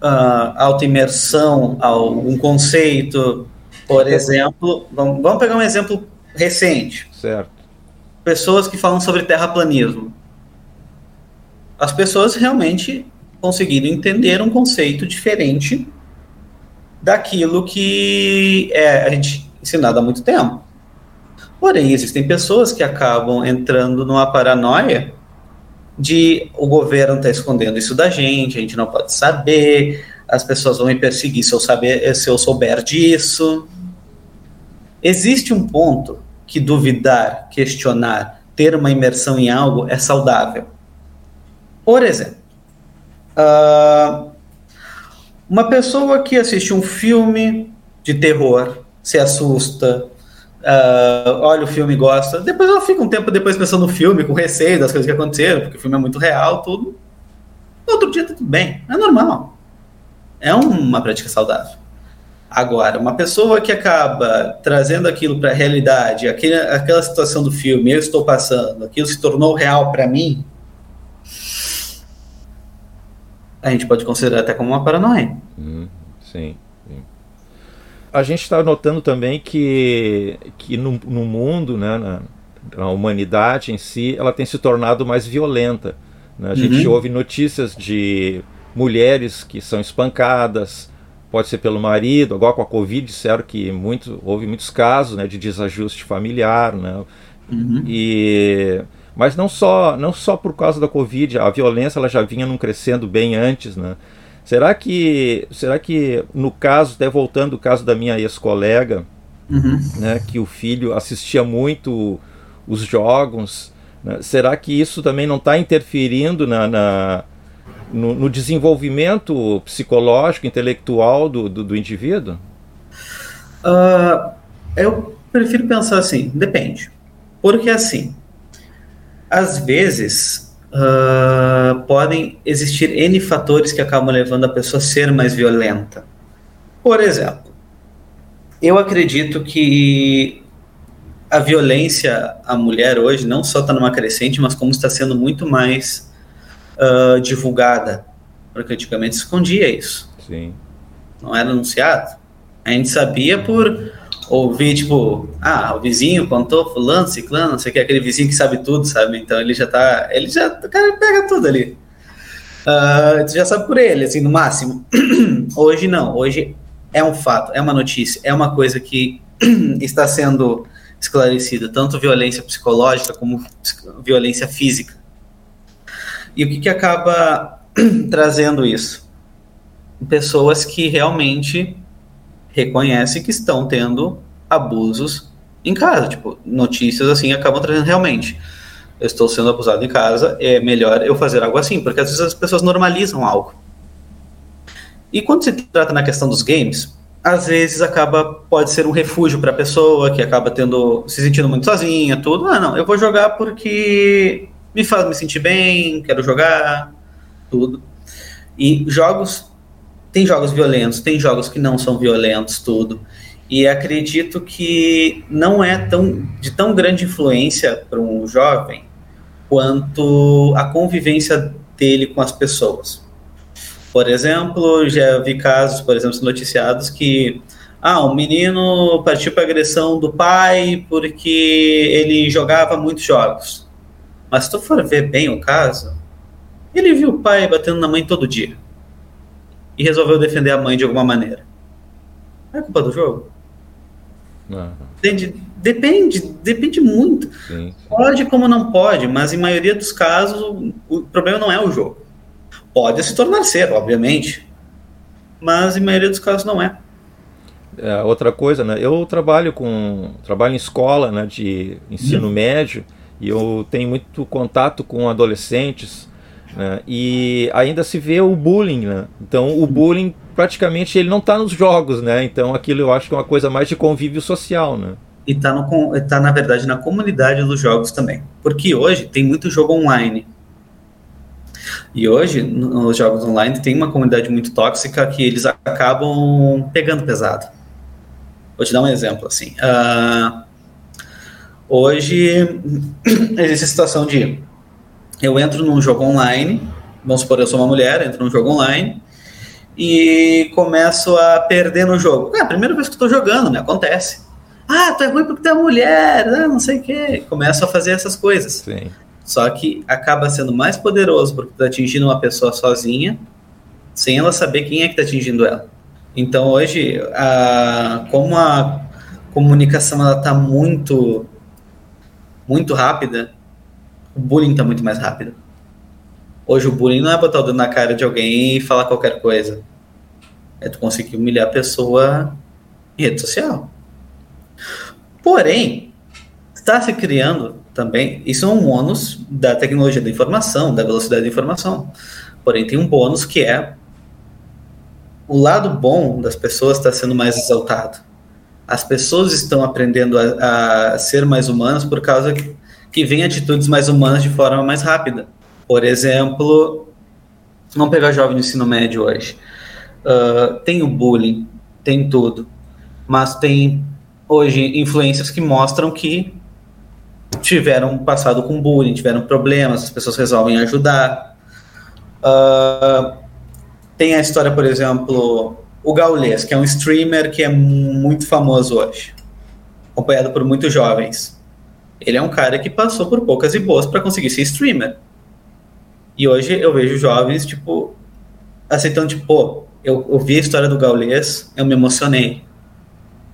uh, autoimersão a algum conceito. Por exemplo, vamos, vamos pegar um exemplo recente. Certo. Pessoas que falam sobre terraplanismo. As pessoas realmente conseguiram entender um conceito diferente daquilo que é, a gente ensinado há muito tempo. Porém, existem pessoas que acabam entrando numa paranoia de o governo está escondendo isso da gente, a gente não pode saber, as pessoas vão me perseguir se eu, saber, se eu souber disso. Existe um ponto que duvidar, questionar, ter uma imersão em algo é saudável. Por exemplo, uh, uma pessoa que assiste um filme de terror, se assusta, uh, olha o filme e gosta. Depois ela fica um tempo depois pensando no filme, com receio das coisas que aconteceram, porque o filme é muito real, tudo. No outro dia tá tudo bem, é normal. É uma prática saudável. Agora, uma pessoa que acaba trazendo aquilo para a realidade, aquele, aquela situação do filme, eu estou passando, aquilo se tornou real para mim, a gente pode considerar até como uma paranoia. Hum, sim, sim. A gente está notando também que, que no, no mundo, né, na, na, humanidade em si, ela tem se tornado mais violenta. Né? A gente uhum. ouve notícias de mulheres que são espancadas, pode ser pelo marido, agora com a Covid disseram que muito, houve muitos casos né, de desajuste familiar, né? Uhum. E, mas não só, não só por causa da Covid, a violência ela já vinha num crescendo bem antes, né? Será que, será que no caso, até voltando o caso da minha ex-colega, uhum. né, que o filho assistia muito os jogos, né, será que isso também não está interferindo na, na no, no desenvolvimento psicológico, intelectual do, do, do indivíduo? Uh, eu prefiro pensar assim, depende. Porque assim, às vezes uh, podem existir N fatores que acabam levando a pessoa a ser mais violenta. Por exemplo, eu acredito que a violência à mulher hoje não só está numa crescente, mas como está sendo muito mais uh, divulgada, porque antigamente escondia isso. Sim. Não era anunciado. A gente sabia por ouvir, tipo, ah, o vizinho contou fulano, ciclano, não sei o que, aquele vizinho que sabe tudo, sabe? Então ele já tá, ele já, o cara pega tudo ali. Uh, tu já sabe por ele, assim, no máximo. hoje não, hoje é um fato, é uma notícia, é uma coisa que está sendo esclarecida, tanto violência psicológica como violência física. E o que, que acaba trazendo isso? Pessoas que realmente reconhecem que estão tendo abusos em casa. Tipo, notícias assim acabam trazendo realmente. Eu estou sendo abusado em casa, é melhor eu fazer algo assim, porque às vezes as pessoas normalizam algo. E quando se trata na questão dos games, às vezes acaba pode ser um refúgio para a pessoa que acaba tendo se sentindo muito sozinha, tudo. Ah, não, eu vou jogar porque me faz me sentir bem, quero jogar, tudo. E jogos, tem jogos violentos, tem jogos que não são violentos, tudo. E acredito que não é tão, de tão grande influência para um jovem quanto a convivência dele com as pessoas. Por exemplo, já vi casos, por exemplo, noticiados que ah, um menino partiu para agressão do pai porque ele jogava muitos jogos. Mas se tu for ver bem o caso, ele viu o pai batendo na mãe todo dia. E resolveu defender a mãe de alguma maneira. É culpa do jogo? Não. Depende, depende, depende muito. Sim, sim. Pode como não pode, mas em maioria dos casos o problema não é o jogo. Pode se tornar ser, obviamente, mas em maioria dos casos não é. é outra coisa, né? Eu trabalho com trabalho em escola, né, de ensino hum. médio e eu tenho muito contato com adolescentes né, e ainda se vê o bullying, né? Então o bullying praticamente ele não está nos jogos, né? Então aquilo eu acho que é uma coisa mais de convívio social, né? E está tá, na verdade na comunidade dos jogos também, porque hoje tem muito jogo online. E hoje, nos jogos online, tem uma comunidade muito tóxica que eles acabam pegando pesado. Vou te dar um exemplo, assim. Uh, Hoje existe a situação de eu entro num jogo online, vamos supor, eu sou uma mulher, entro num jogo online e começo a perder no jogo. É a primeira vez que estou jogando, né? Acontece. Ah, tu é ruim porque tu é mulher, ah, não sei o quê. Começo a fazer essas coisas. Sim. Só que acaba sendo mais poderoso porque tá atingindo uma pessoa sozinha, sem ela saber quem é que tá atingindo ela. Então hoje, a, como a comunicação ela tá muito muito rápida, o bullying está muito mais rápido. Hoje o bullying não é botar o dedo na cara de alguém e falar qualquer coisa. É tu conseguir humilhar a pessoa em rede social. Porém, está se criando também, isso é um ônus da tecnologia da informação, da velocidade da informação. Porém, tem um bônus que é o lado bom das pessoas está sendo mais exaltado. As pessoas estão aprendendo a, a ser mais humanas por causa que, que vem atitudes mais humanas de forma mais rápida. Por exemplo, vamos pegar jovem no ensino médio hoje. Uh, tem o bullying, tem tudo, mas tem hoje influências que mostram que tiveram passado com bullying, tiveram problemas, as pessoas resolvem ajudar. Uh, tem a história, por exemplo, o Gaules, que é um streamer que é muito famoso hoje, acompanhado por muitos jovens. Ele é um cara que passou por poucas e boas para conseguir ser streamer. E hoje eu vejo jovens, tipo, aceitando, tipo, pô, eu, eu vi a história do Gaules, eu me emocionei.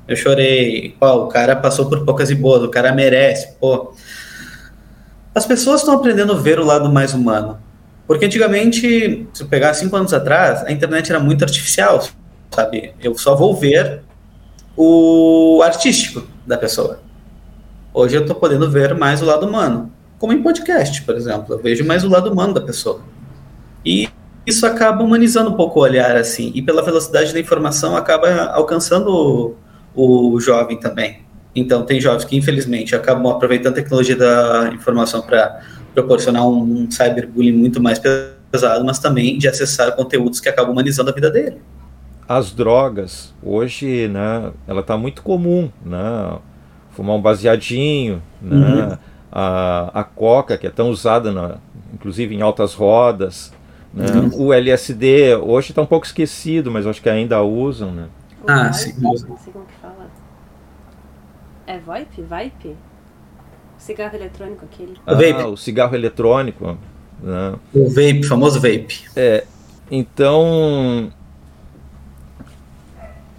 Eu chorei. Pô, o cara passou por poucas e boas, o cara merece, pô. As pessoas estão aprendendo a ver o lado mais humano. Porque antigamente, se eu pegar cinco anos atrás, a internet era muito artificial sabe? Eu só vou ver o artístico da pessoa. Hoje eu estou podendo ver mais o lado humano, como em podcast, por exemplo. Eu vejo mais o lado humano da pessoa. E isso acaba humanizando um pouco o olhar, assim. E pela velocidade da informação, acaba alcançando o, o jovem também. Então, tem jovens que, infelizmente, acabam aproveitando a tecnologia da informação para proporcionar um, um cyberbullying muito mais pesado, mas também de acessar conteúdos que acabam humanizando a vida dele as drogas hoje, né, ela está muito comum, né, fumar um baseadinho, né, uhum. a, a coca que é tão usada, na, inclusive em altas rodas, né, uhum. o LSD hoje está um pouco esquecido, mas acho que ainda usam, né. Ah, sim. Não sei como que fala. É VoIP? VoIP? Cigarro eletrônico aquele. Ah, vape. o cigarro eletrônico. Né? O vape, famoso vape. É, então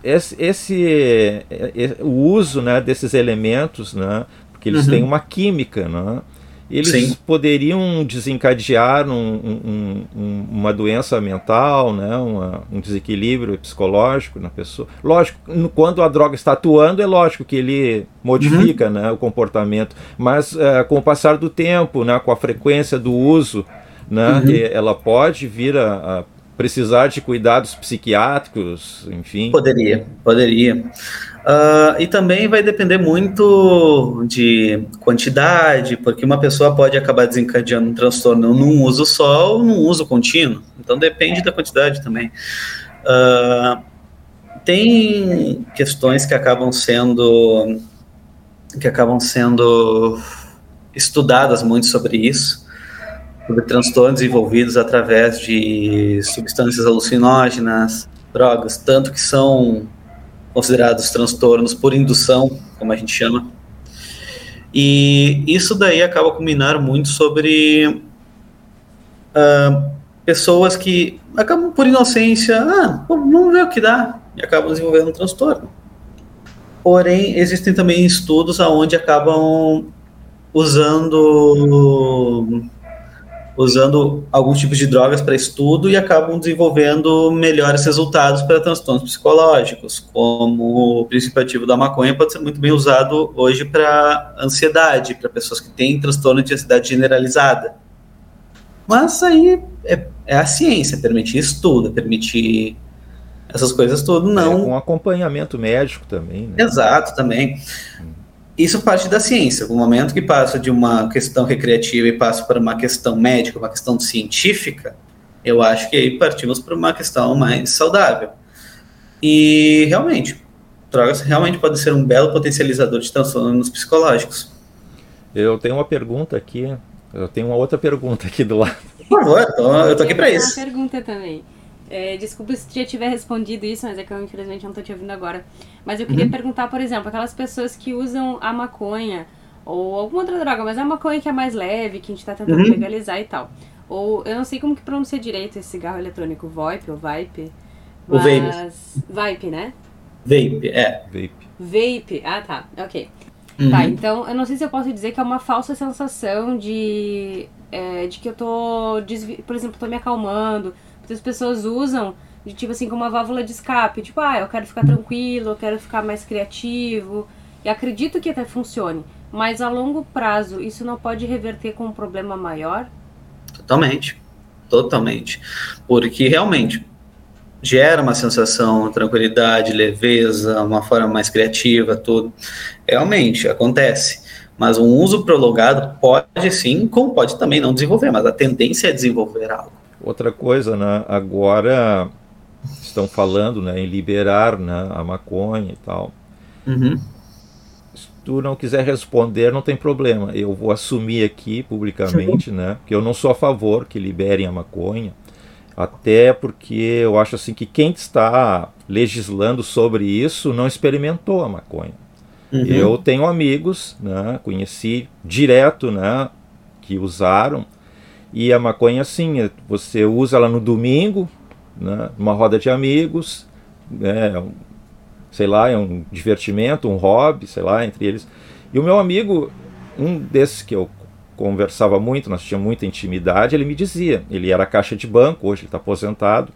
esse, esse, o uso né, desses elementos, né, porque eles uhum. têm uma química, né, eles Sim. poderiam desencadear um, um, um, uma doença mental, né, uma, um desequilíbrio psicológico na pessoa. Lógico, quando a droga está atuando, é lógico que ele modifica uhum. né, o comportamento, mas uh, com o passar do tempo, né, com a frequência do uso, né, uhum. ela pode vir a, a precisar de cuidados psiquiátricos, enfim? Poderia, poderia. Uh, e também vai depender muito de quantidade, porque uma pessoa pode acabar desencadeando um transtorno num uso só ou num uso contínuo. Então depende da quantidade também. Uh, tem questões que acabam sendo que acabam sendo estudadas muito sobre isso sobre transtornos envolvidos através de substâncias alucinógenas, drogas, tanto que são considerados transtornos por indução, como a gente chama. E isso daí acaba culminar muito sobre uh, pessoas que acabam por inocência, ah, vamos ver o que dá, e acabam desenvolvendo um transtorno. Porém, existem também estudos aonde acabam usando usando alguns tipos de drogas para estudo e acabam desenvolvendo melhores resultados para transtornos psicológicos, como o princípio ativo da maconha pode ser muito bem usado hoje para ansiedade, para pessoas que têm transtorno de ansiedade generalizada. Mas aí é, é a ciência, permitir estudo, permitir essas coisas tudo, não. É, com acompanhamento médico também. Né? Exato, também. Hum isso parte da ciência. No momento que passa de uma questão recreativa e passa para uma questão médica, uma questão científica, eu acho que aí partimos para uma questão mais saudável. E realmente, drogas realmente podem ser um belo potencializador de transtornos psicológicos. Eu tenho uma pergunta aqui. Eu tenho uma outra pergunta aqui do lado. Por favor, eu tô, eu tô aqui para isso. Uma pergunta também. É, desculpa se já tiver respondido isso, mas é que eu infelizmente não estou te ouvindo agora. Mas eu queria uhum. perguntar, por exemplo, aquelas pessoas que usam a maconha ou alguma outra droga, mas é a maconha que é mais leve, que a gente está tentando uhum. legalizar e tal. Ou eu não sei como que pronuncia direito esse cigarro eletrônico, VoIP ou Vipe. O Vape. Vape, né? Vape, é. Vape. Vape, ah tá, ok. Uhum. Tá, então eu não sei se eu posso dizer que é uma falsa sensação de, é, de que eu tô, por exemplo, tô me acalmando, Muitas pessoas usam de tipo assim como uma válvula de escape, tipo, ah, eu quero ficar tranquilo, eu quero ficar mais criativo. E acredito que até funcione, mas a longo prazo isso não pode reverter com um problema maior? Totalmente. Totalmente. Porque realmente gera uma sensação de tranquilidade, leveza, uma forma mais criativa, tudo. Realmente, acontece. Mas um uso prolongado pode sim, como pode também não desenvolver, mas a tendência é desenvolver algo. Outra coisa, né? Agora estão falando né, em liberar né, a maconha e tal. Uhum. Se tu não quiser responder, não tem problema. Eu vou assumir aqui publicamente, né? Que eu não sou a favor que liberem a maconha. Até porque eu acho assim que quem está legislando sobre isso não experimentou a maconha. Uhum. Eu tenho amigos, né, conheci direto, né, que usaram. E a maconha, assim, você usa ela no domingo, né, numa roda de amigos, né, sei lá, é um divertimento, um hobby, sei lá, entre eles. E o meu amigo, um desses que eu conversava muito, nós tínhamos muita intimidade, ele me dizia, ele era caixa de banco, hoje ele está aposentado,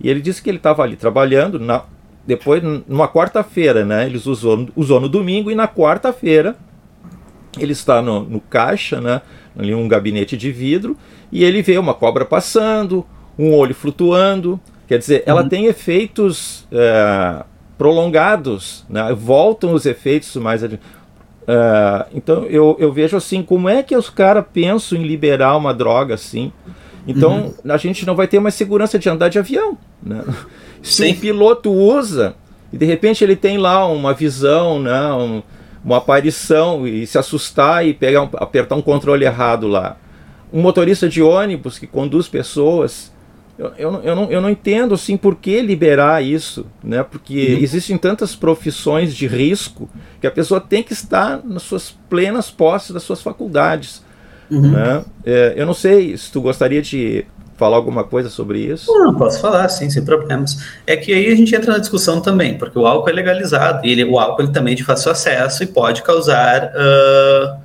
e ele disse que ele estava ali trabalhando, na, depois, numa quarta-feira, né, eles usou, usou no domingo, e na quarta-feira ele está no, no caixa, né, ali um gabinete de vidro, e ele vê uma cobra passando, um olho flutuando, quer dizer, ela uhum. tem efeitos é, prolongados, né, voltam os efeitos mais Uh, então eu, eu vejo assim, como é que os caras pensam em liberar uma droga assim? Então uhum. a gente não vai ter mais segurança de andar de avião. Né? Se Sim. um piloto usa e de repente ele tem lá uma visão, né, um, uma aparição e se assustar e pegar um, apertar um controle errado lá. Um motorista de ônibus que conduz pessoas eu, eu, eu, não, eu não entendo assim por que liberar isso, né? Porque uhum. existem tantas profissões de risco que a pessoa tem que estar nas suas plenas posses das suas faculdades. Uhum. Né? É, eu não sei se tu gostaria de falar alguma coisa sobre isso? Não, posso falar, sim, sem problemas. É que aí a gente entra na discussão também, porque o álcool é legalizado, e ele, o álcool ele também é de fácil acesso e pode causar. Uh,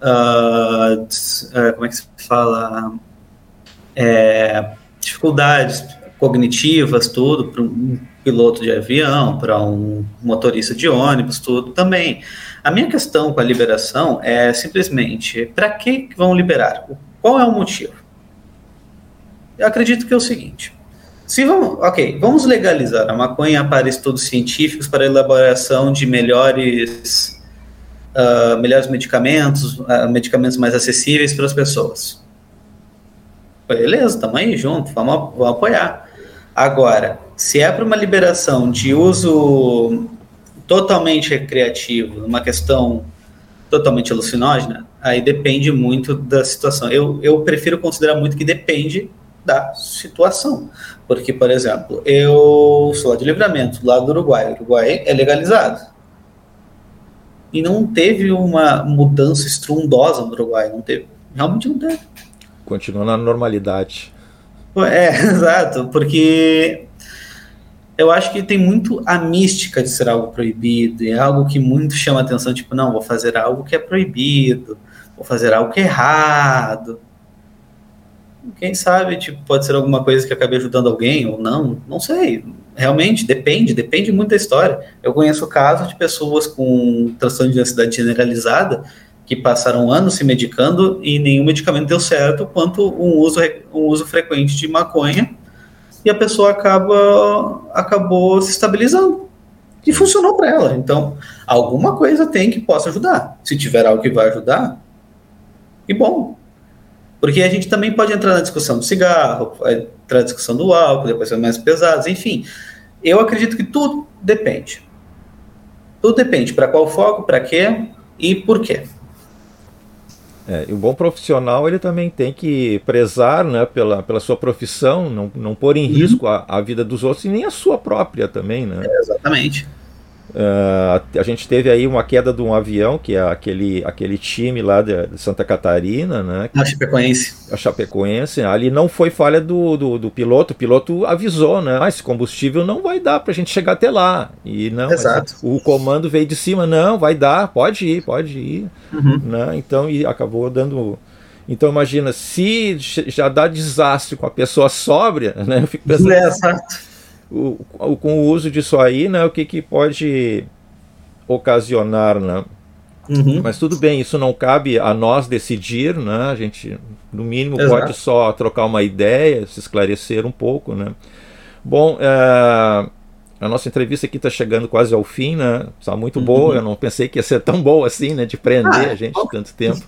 uh, como é que se fala? É, dificuldades cognitivas, tudo, para um piloto de avião, para um motorista de ônibus, tudo também. A minha questão com a liberação é simplesmente, para que vão liberar? Qual é o motivo? Eu acredito que é o seguinte, se vamos, ok, vamos legalizar a maconha para estudos científicos, para elaboração de melhores, uh, melhores medicamentos, uh, medicamentos mais acessíveis para as pessoas. Beleza, estamos aí junto, vamos, vamos apoiar. Agora, se é para uma liberação de uso totalmente recreativo, uma questão totalmente alucinógena, aí depende muito da situação. Eu, eu prefiro considerar muito que depende da situação. Porque, por exemplo, eu sou lá de livramento, lá do Uruguai. O Uruguai é legalizado. E não teve uma mudança estrondosa no Uruguai, não teve. Realmente não teve. Continua na normalidade. É, exato, porque eu acho que tem muito a mística de ser algo proibido, é algo que muito chama atenção, tipo, não, vou fazer algo que é proibido, vou fazer algo que é errado. Quem sabe, tipo, pode ser alguma coisa que acabe ajudando alguém ou não, não sei. Realmente, depende, depende muito da história. Eu conheço casos de pessoas com transtorno de ansiedade generalizada que passaram anos se medicando e nenhum medicamento deu certo, quanto um uso, um uso frequente de maconha, e a pessoa acaba acabou se estabilizando. E funcionou para ela. Então, alguma coisa tem que possa ajudar. Se tiver algo que vai ajudar, que bom. Porque a gente também pode entrar na discussão do cigarro, entrar na discussão do álcool, depois ser mais pesados, enfim. Eu acredito que tudo depende. Tudo depende. Para qual foco, para quê e por quê. É, e o bom profissional ele também tem que prezar né, pela, pela sua profissão, não, não pôr em uhum. risco a, a vida dos outros e nem a sua própria também. Né? É, exatamente. Uh, a gente teve aí uma queda de um avião, que é aquele, aquele time lá de, de Santa Catarina, né? A Chapecoense. A Chapecoense. Ali não foi falha do, do, do, piloto, o piloto avisou, né? Ah, esse combustível não vai dar para a gente chegar até lá. E não, Exato. o comando veio de cima, não, vai dar, pode ir, pode ir. Uhum. Né? Então, e acabou dando. Então imagina, se já dá desastre com a pessoa sóbria, né? Eu fico pensando. É, exato o, o, com o uso disso aí, né, o que, que pode ocasionar, né? Uhum. Mas tudo bem, isso não cabe a nós decidir, né? A gente, no mínimo, Exato. pode só trocar uma ideia, se esclarecer um pouco, né? Bom, é, a nossa entrevista aqui está chegando quase ao fim, né? Está muito uhum. boa. Eu não pensei que ia ser tão boa assim, né? De prender ah, a gente tanto tempo.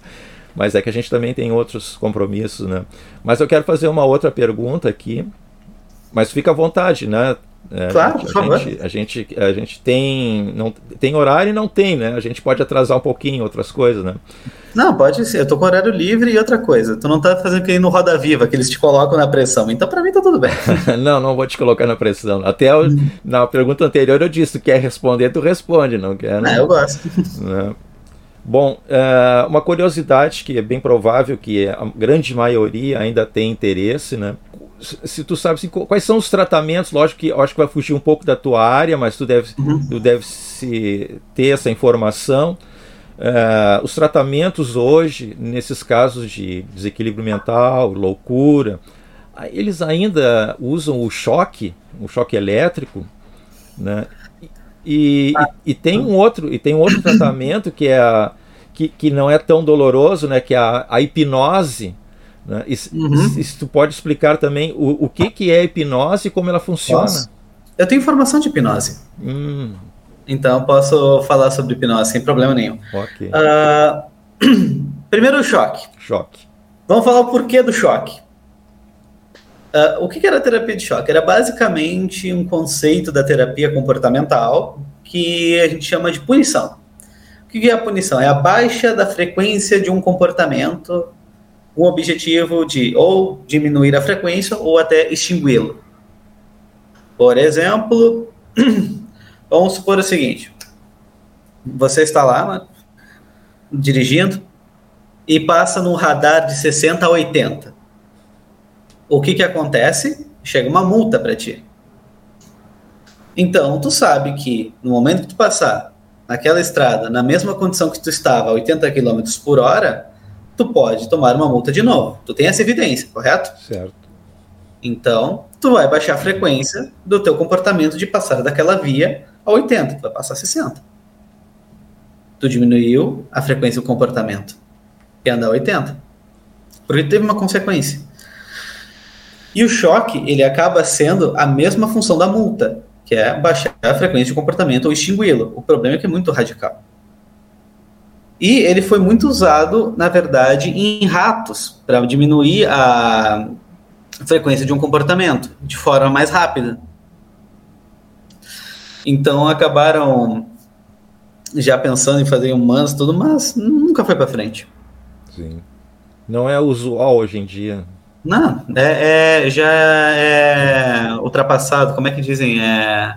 Mas é que a gente também tem outros compromissos, né? Mas eu quero fazer uma outra pergunta aqui. Mas fica à vontade, né? É, claro, por favor. Gente, a, gente, a gente tem, não, tem horário e não tem, né? A gente pode atrasar um pouquinho outras coisas, né? Não, pode ser. Eu tô com horário livre e outra coisa. Tu não tá fazendo que ir no Roda Viva, que eles te colocam na pressão. Então, para mim, tá tudo bem. não, não vou te colocar na pressão. Até eu, na pergunta anterior eu disse: tu quer responder, tu responde, não quer? Não, é, eu gosto. Né? Bom, é, uma curiosidade que é bem provável que a grande maioria ainda tem interesse, né? Se tu sabes assim, quais são os tratamentos, lógico que acho que vai fugir um pouco da tua área, mas tu deve, uhum. tu deve se ter essa informação. Uh, os tratamentos hoje, nesses casos de desequilíbrio mental, loucura, eles ainda usam o choque, o choque elétrico, né? E, e, e tem um outro e tem um outro tratamento que é a, que, que não é tão doloroso, né? Que é a, a hipnose né? E, uhum. se tu pode explicar também o, o que, que é hipnose e como ela funciona? Posso. Eu tenho informação de hipnose. Hum. Então posso falar sobre hipnose sem problema nenhum. Okay. Uh, primeiro o choque. Choque. Vamos falar o porquê do choque. Uh, o que era a terapia de choque? Era basicamente um conceito da terapia comportamental que a gente chama de punição. O que é a punição? É a baixa da frequência de um comportamento um objetivo de ou diminuir a frequência ou até extingui-lo. Por exemplo, vamos supor o seguinte: você está lá né, dirigindo e passa num radar de 60 a 80. O que, que acontece? Chega uma multa para ti. Então, tu sabe que no momento que tu passar naquela estrada, na mesma condição que tu estava, a 80 km por hora, tu pode tomar uma multa de novo. Tu tem essa evidência, correto? Certo. Então, tu vai baixar a frequência do teu comportamento de passar daquela via a 80, tu vai passar a 60. Tu diminuiu a frequência do comportamento e anda a 80. Porque teve uma consequência. E o choque, ele acaba sendo a mesma função da multa, que é baixar a frequência de comportamento ou extingui-lo. O problema é que é muito radical. E ele foi muito usado, na verdade, em ratos, para diminuir a frequência de um comportamento de forma mais rápida. Então acabaram já pensando em fazer humanos tudo, mas nunca foi para frente. Sim. Não é usual hoje em dia. Não, é, é, já é ultrapassado. Como é que dizem? É,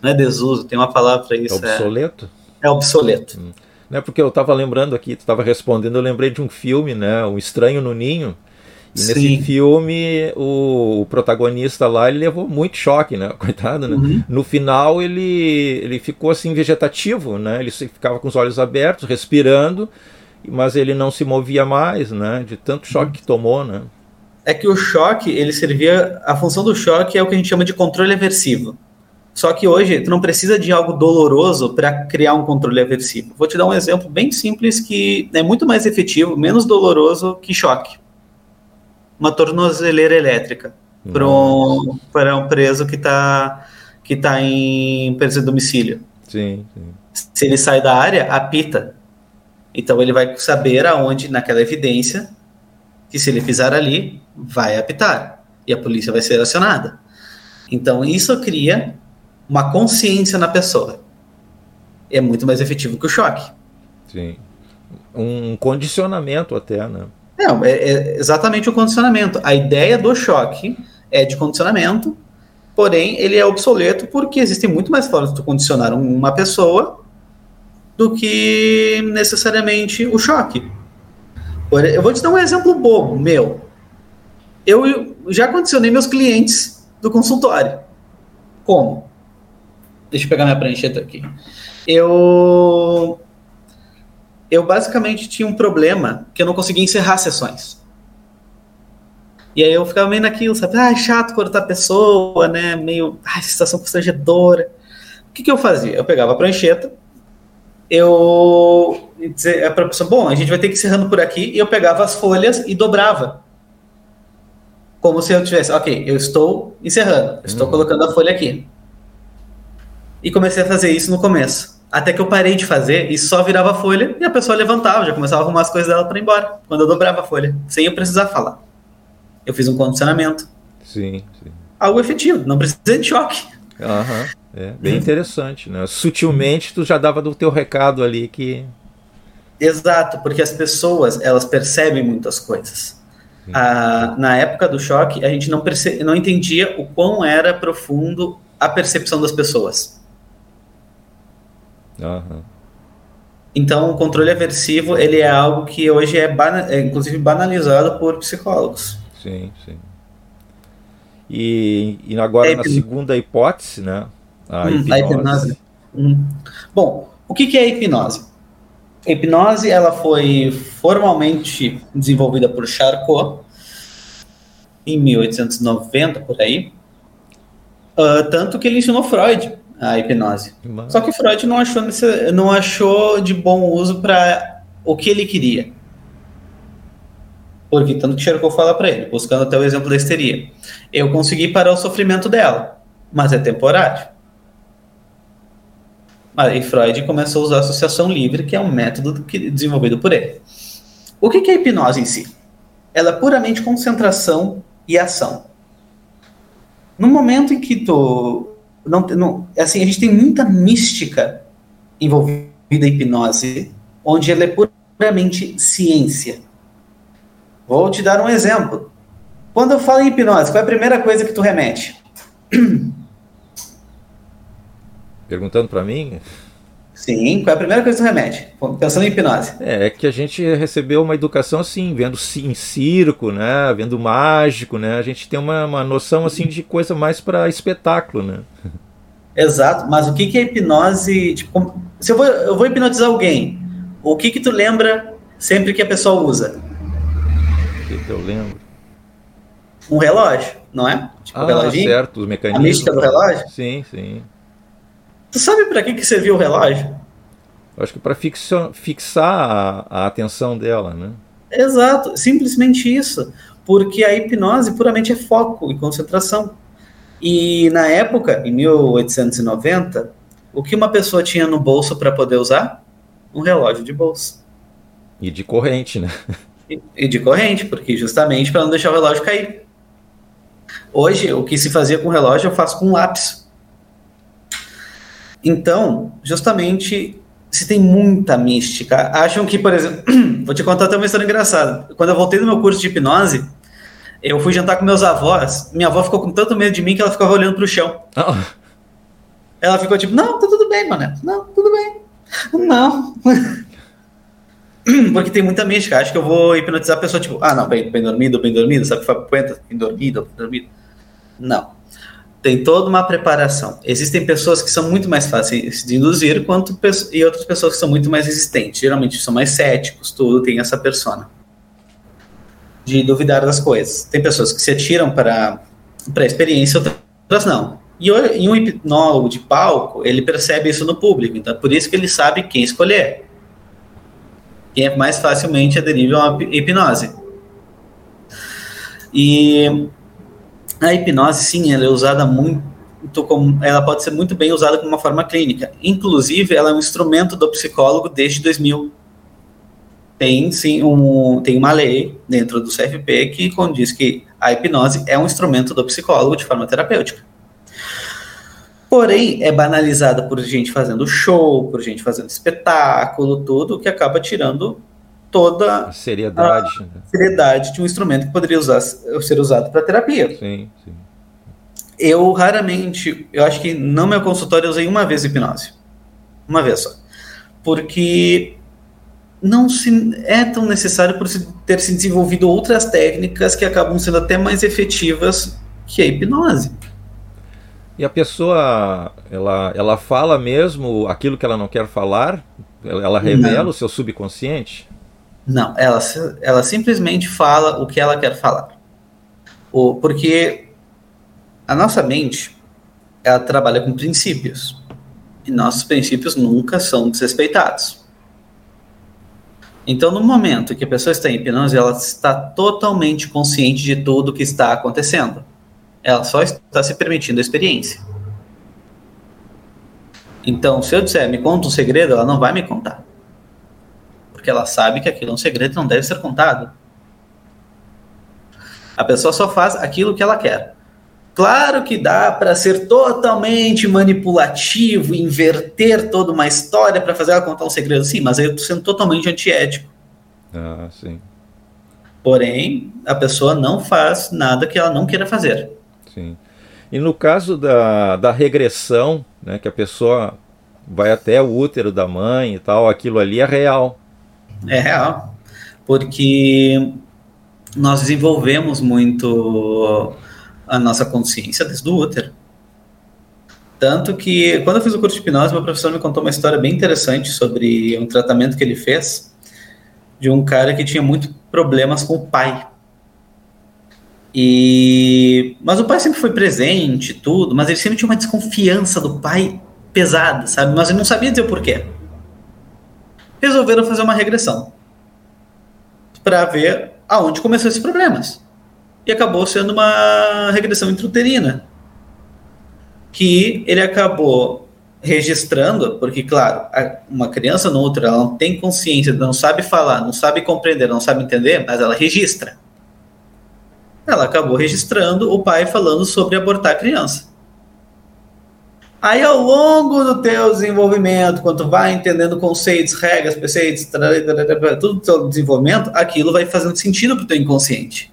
não é desuso, tem uma palavra para isso. É obsoleto? É, é obsoleto. Hum né? Porque eu estava lembrando aqui, tu estava respondendo, eu lembrei de um filme, né? Um Estranho no Ninho. E Sim. nesse filme, o, o, protagonista lá, ele levou muito choque, né? Coitado, né? Uhum. No final, ele, ele ficou assim, vegetativo, né? Ele ficava com os olhos abertos, respirando, mas ele não se movia mais, né? De tanto choque uhum. que tomou, né? É que o choque, ele servia... A função do choque é o que a gente chama de controle aversivo. Só que hoje tu não precisa de algo doloroso para criar um controle aversivo. Vou te dar um exemplo bem simples que é muito mais efetivo, menos doloroso que choque. Uma tornozeleira elétrica para um, para um preso que está que tá em preso de domicílio. Sim, sim. Se ele sai da área, apita. Então ele vai saber aonde naquela evidência que se ele pisar ali, vai apitar e a polícia vai ser acionada. Então isso cria uma consciência na pessoa. É muito mais efetivo que o choque. Sim. Um condicionamento até, né? Não, é, é exatamente o condicionamento. A ideia do choque é de condicionamento, porém ele é obsoleto porque existem muito mais formas de condicionar uma pessoa do que necessariamente o choque. Eu vou te dar um exemplo bobo, meu. Eu já condicionei meus clientes do consultório. Como? Deixa eu pegar minha prancheta aqui. Eu. Eu basicamente tinha um problema que eu não conseguia encerrar sessões. E aí eu ficava meio naquilo, sabe? Ah, é chato cortar a pessoa, né? Meio. Ai, situação constrangedora. O que, que eu fazia? Eu pegava a prancheta, eu a pessoa, bom, a gente vai ter que encerrando por aqui, e eu pegava as folhas e dobrava como se eu tivesse, ok, eu estou encerrando, estou uhum. colocando a folha aqui. E comecei a fazer isso no começo. Até que eu parei de fazer e só virava a folha e a pessoa levantava, já começava a arrumar as coisas dela para ir embora, quando eu dobrava a folha, sem eu precisar falar. Eu fiz um condicionamento. Sim, sim. Algo efetivo, não precisa de choque. Aham, é bem interessante, né? Sutilmente tu já dava do teu recado ali que... Exato, porque as pessoas, elas percebem muitas coisas. Ah, na época do choque, a gente não, perce... não entendia o quão era profundo a percepção das pessoas. Uhum. Então, o controle aversivo ele é algo que hoje é, bana... é inclusive banalizado por psicólogos. Sim, sim. E, e agora é na segunda hipótese, né? A hum, hipnose. A hipnose. Hum. Bom, o que, que é a hipnose? A hipnose ela foi formalmente desenvolvida por Charcot em 1890 por aí, uh, tanto que ele ensinou Freud a hipnose. Mas... Só que Freud não achou, não achou de bom uso para o que ele queria. Porque tanto que Charcot fala para ele, buscando até o exemplo da histeria. Eu consegui parar o sofrimento dela, mas é temporário. Aí Freud começou a usar a associação livre, que é um método que, desenvolvido por ele. O que, que é a hipnose em si? Ela é puramente concentração e ação. No momento em que tu não, não assim a gente tem muita mística envolvida em hipnose, onde ela é puramente ciência. Vou te dar um exemplo. Quando eu falo em hipnose, qual é a primeira coisa que tu remete? Perguntando para mim? Sim, qual é a primeira coisa que tu remete? Pensando em hipnose. É, é que a gente recebeu uma educação assim, vendo em circo, né? Vendo mágico, né? A gente tem uma, uma noção assim de coisa mais para espetáculo, né? Exato, mas o que, que é hipnose? Tipo, se eu vou, eu vou hipnotizar alguém, o que que tu lembra sempre que a pessoa usa? O que, que eu lembro? Um relógio, não é? Tipo, ah, um reloginho. certo, os mecanismos. A mística do relógio? Sim, sim. Tu sabe para que, que serviu o relógio? Eu acho que para fixar a, a atenção dela, né? Exato, simplesmente isso. Porque a hipnose puramente é foco e concentração. E na época, em 1890, o que uma pessoa tinha no bolso para poder usar? Um relógio de bolso. E de corrente, né? E, e de corrente, porque justamente para não deixar o relógio cair. Hoje, o que se fazia com o relógio, eu faço com lápis. Então, justamente, se tem muita mística. Acham que, por exemplo, vou te contar até uma história engraçada. Quando eu voltei do meu curso de hipnose, eu fui jantar com meus avós. Minha avó ficou com tanto medo de mim que ela ficava olhando pro chão. Oh. Ela ficou tipo, não, tá tudo bem, mano. Não, tudo bem. Não. Porque tem muita mística. Acho que eu vou hipnotizar a pessoa, tipo, ah, não, bem, bem dormido, bem dormido, sabe? Puenta, bem dormido, bem dormido. Não tem toda uma preparação. Existem pessoas que são muito mais fáceis de induzir, quanto e outras pessoas que são muito mais resistentes. Geralmente são mais céticos, tudo tem essa persona de duvidar das coisas. Tem pessoas que se atiram para para a experiência, outras não. E, um hipnólogo de palco, ele percebe isso no público, então é por isso que ele sabe quem escolher. Quem é mais facilmente aderível à hipnose. E a hipnose, sim, ela é usada muito como, ela pode ser muito bem usada como uma forma clínica. Inclusive, ela é um instrumento do psicólogo desde 2000. Tem sim um, tem uma lei dentro do CFP que condiz que a hipnose é um instrumento do psicólogo de forma terapêutica. Porém, é banalizada por gente fazendo show, por gente fazendo espetáculo, tudo que acaba tirando toda a seriedade, a né? seriedade de um instrumento que poderia usar, ser usado para terapia. Sim, sim. Eu raramente, eu acho que no meu consultório eu usei uma vez hipnose. Uma vez só. Porque não se é tão necessário por ter se desenvolvido outras técnicas que acabam sendo até mais efetivas que a hipnose. E a pessoa, ela, ela fala mesmo aquilo que ela não quer falar? Ela revela não. o seu subconsciente? Não, ela, ela simplesmente fala o que ela quer falar. O, porque a nossa mente, ela trabalha com princípios. E nossos princípios nunca são desrespeitados. Então, no momento que a pessoa está em hipnose, ela está totalmente consciente de tudo que está acontecendo. Ela só está se permitindo a experiência. Então, se eu disser, me conta um segredo, ela não vai me contar. Porque ela sabe que aquilo é um segredo e não deve ser contado. A pessoa só faz aquilo que ela quer. Claro que dá para ser totalmente manipulativo, inverter toda uma história para fazer ela contar um segredo, sim, mas eu estou sendo totalmente antiético. Ah, sim. Porém, a pessoa não faz nada que ela não queira fazer. Sim. E no caso da, da regressão, né, que a pessoa vai até o útero da mãe e tal, aquilo ali é real. É real. Porque nós desenvolvemos muito a nossa consciência desde o útero. Tanto que, quando eu fiz o curso de hipnose, meu professor me contou uma história bem interessante sobre um tratamento que ele fez de um cara que tinha muito problemas com o pai. E mas o pai sempre foi presente, tudo, mas ele sempre tinha uma desconfiança do pai pesada, sabe? Mas ele não sabia dizer o porquê. Resolveram fazer uma regressão para ver aonde começou esses problemas e acabou sendo uma regressão intrauterina. Que ele acabou registrando, porque, claro, uma criança no outro, ela não tem consciência, não sabe falar, não sabe compreender, não sabe entender, mas ela registra. Ela acabou registrando o pai falando sobre abortar a criança. Aí, ao longo do teu desenvolvimento, quando tu vai entendendo conceitos, regras, preceitos, tudo o teu desenvolvimento, aquilo vai fazendo sentido para o teu inconsciente.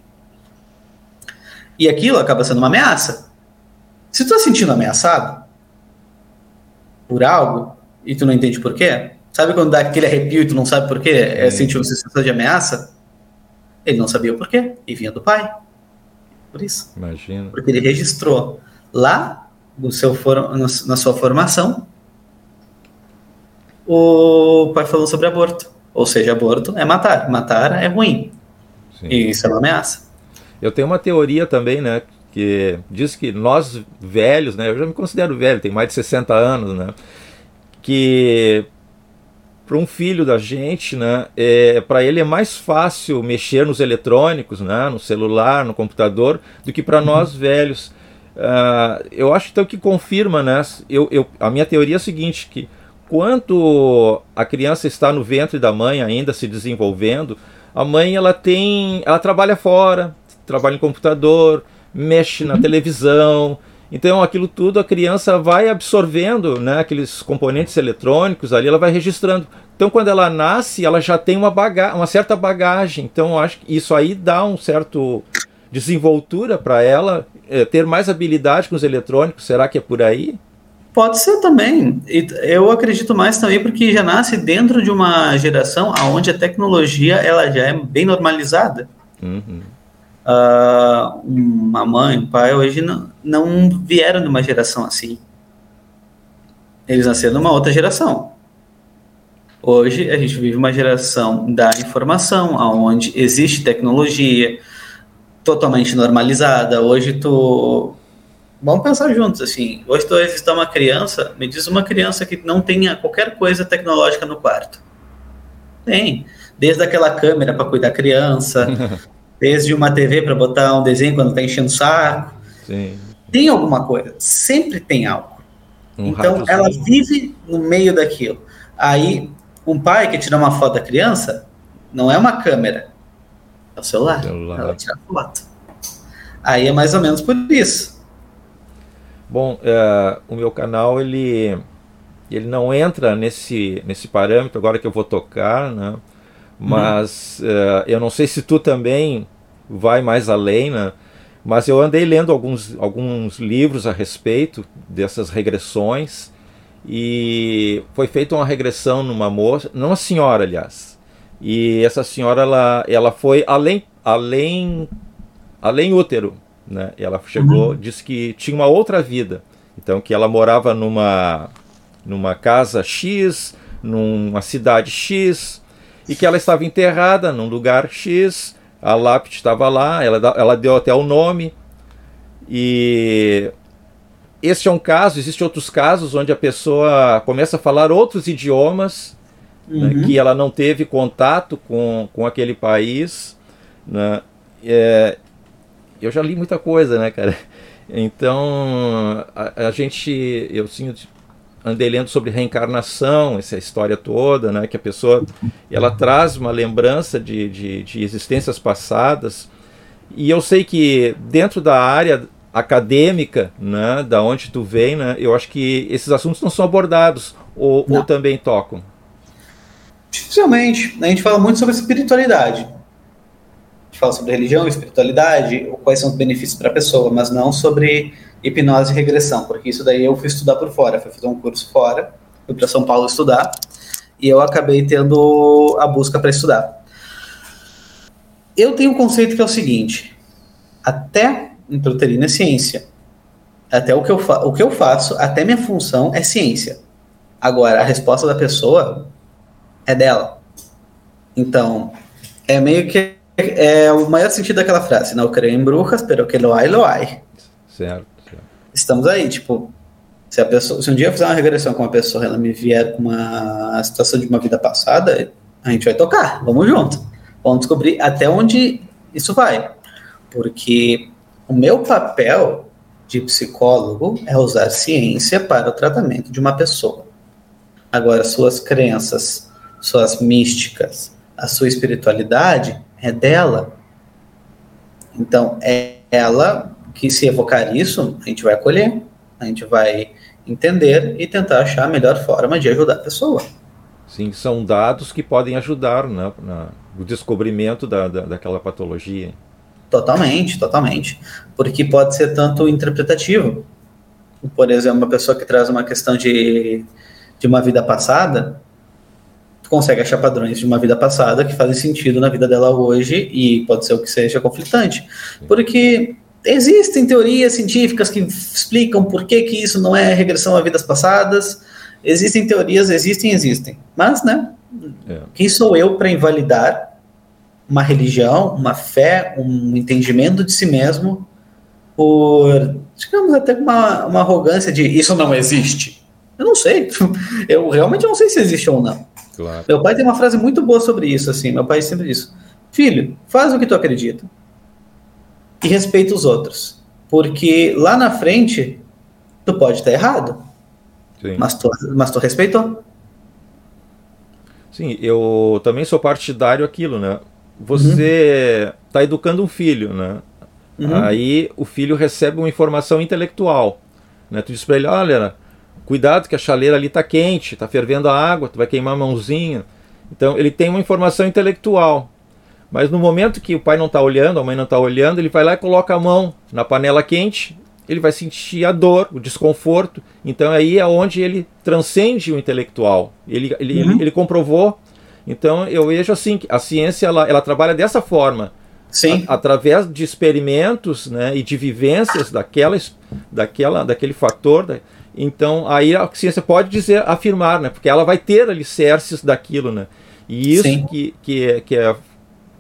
E aquilo acaba sendo uma ameaça. Se tu está sentindo ameaçado por algo e tu não entende por quê, sabe quando dá aquele arrepio e tu não sabe por quê? É sentir uma sensação de ameaça? Ele não sabia o porquê e vinha do pai. Por isso. Imagina. Porque ele registrou lá no seu for, na sua formação o pai falou sobre aborto. Ou seja, aborto é matar. Matar é ruim. Sim. E isso é uma ameaça. Eu tenho uma teoria também, né? Que diz que nós velhos, né? Eu já me considero velho, tenho mais de 60 anos, né? Que para um filho da gente, né? É, para ele é mais fácil mexer nos eletrônicos, né? No celular, no computador, do que para nós velhos. Uh, eu acho então que confirma, né? Eu, eu, a minha teoria é a seguinte, que quando a criança está no ventre da mãe ainda se desenvolvendo, a mãe ela tem, ela trabalha fora, trabalha em computador, mexe na televisão. Então, aquilo tudo a criança vai absorvendo, né, aqueles componentes eletrônicos ali, ela vai registrando. Então, quando ela nasce, ela já tem uma, baga uma certa bagagem. Então, eu acho que isso aí dá um certo desenvoltura para ela é, ter mais habilidade com os eletrônicos. Será que é por aí? Pode ser também. Eu acredito mais também porque já nasce dentro de uma geração onde a tecnologia ela já é bem normalizada. Uhum uh, uma mãe, um pai, hoje não, não vieram de uma geração assim. Eles nasceram numa outra geração. Hoje a gente vive uma geração da informação, onde existe tecnologia totalmente normalizada. Hoje tu vamos pensar juntos assim. Hoje tu existe uma criança, me diz uma criança que não tenha qualquer coisa tecnológica no quarto. Tem, desde aquela câmera para cuidar da criança, desde uma TV para botar um desenho quando está enchendo o saco. Sim. Tem alguma coisa, sempre tem algo. Um então ela vive no meio daquilo. Aí um pai que tira uma foto da criança não é uma câmera, é o celular. celular. Ela tira foto. Aí é mais ou menos por isso. Bom, uh, o meu canal ele ele não entra nesse nesse parâmetro agora que eu vou tocar, né? Mas uhum. uh, eu não sei se tu também vai mais além, né? Mas eu andei lendo alguns, alguns livros a respeito dessas regressões e foi feita uma regressão numa moça, numa senhora, aliás. E essa senhora ela, ela foi além além além útero, né? Ela chegou, uhum. disse que tinha uma outra vida. Então que ela morava numa numa casa X, numa cidade X, e que ela estava enterrada num lugar X, a lápide estava lá, ela, ela deu até o nome. E este é um caso, existem outros casos onde a pessoa começa a falar outros idiomas uhum. né, que ela não teve contato com, com aquele país. Né, é, eu já li muita coisa, né, cara? Então, a, a gente, eu sinto, andei lendo sobre reencarnação, essa história toda, né, que a pessoa, ela traz uma lembrança de, de, de existências passadas, e eu sei que dentro da área acadêmica, né, da onde tu vem, né, eu acho que esses assuntos não são abordados ou, ou também tocam. Dificilmente. A gente fala muito sobre espiritualidade. A gente fala sobre religião, espiritualidade, quais são os benefícios para a pessoa, mas não sobre hipnose e regressão, porque isso daí eu fui estudar por fora, fui fazer um curso fora, fui para São Paulo estudar, e eu acabei tendo a busca para estudar. Eu tenho um conceito que é o seguinte: até introterina é ciência. Até o que, eu o que eu faço, até minha função é ciência. Agora, a resposta da pessoa é dela. Então, é meio que é o maior sentido daquela frase, não creio em bruxas, pero que lo hay, lo hay. Certo, certo. Estamos aí, tipo, se a pessoa, se um dia eu fizer uma regressão com uma pessoa, ela me vier com uma situação de uma vida passada, a gente vai tocar, vamos junto. Vamos descobrir até onde isso vai. Porque o meu papel de psicólogo é usar ciência para o tratamento de uma pessoa. Agora, suas crenças, suas místicas, a sua espiritualidade é dela. Então, é ela que se evocar isso, a gente vai acolher, a gente vai entender e tentar achar a melhor forma de ajudar a pessoa. Sim, são dados que podem ajudar né, no descobrimento da, da, daquela patologia. Totalmente, totalmente. Porque pode ser tanto interpretativo. Por exemplo, uma pessoa que traz uma questão de, de uma vida passada, consegue achar padrões de uma vida passada que fazem sentido na vida dela hoje e pode ser o que seja conflitante. Porque existem teorias científicas que explicam por que, que isso não é regressão a vidas passadas. Existem teorias, existem, existem. Mas, né? É. Quem sou eu para invalidar uma religião, uma fé, um entendimento de si mesmo, por, digamos, até uma, uma arrogância de isso não existe. Eu não sei. Eu realmente não sei se existe ou não. Claro. Meu pai tem uma frase muito boa sobre isso, assim. Meu pai sempre diz: Filho, faz o que tu acredita e respeita os outros. Porque lá na frente, tu pode estar errado. Sim. Mas, tu, mas tu respeitou. Sim, eu também sou partidário aquilo, né? você está uhum. educando um filho, né? Uhum. Aí o filho recebe uma informação intelectual, né? Tu diz para ele, olha, cuidado que a chaleira ali está quente, está fervendo a água, tu vai queimar a mãozinha. Então ele tem uma informação intelectual. Mas no momento que o pai não está olhando, a mãe não está olhando, ele vai lá e coloca a mão na panela quente, ele vai sentir a dor, o desconforto. Então aí é onde ele transcende o intelectual. Ele, ele, uhum. ele, ele comprovou então eu vejo assim que a ciência ela, ela trabalha dessa forma. Sim. A, através de experimentos né, e de vivências daquela, daquela, daquele fator. Da, então aí a ciência pode dizer, afirmar, né, porque ela vai ter alicerces daquilo. Né, e isso que, que, é, que, é,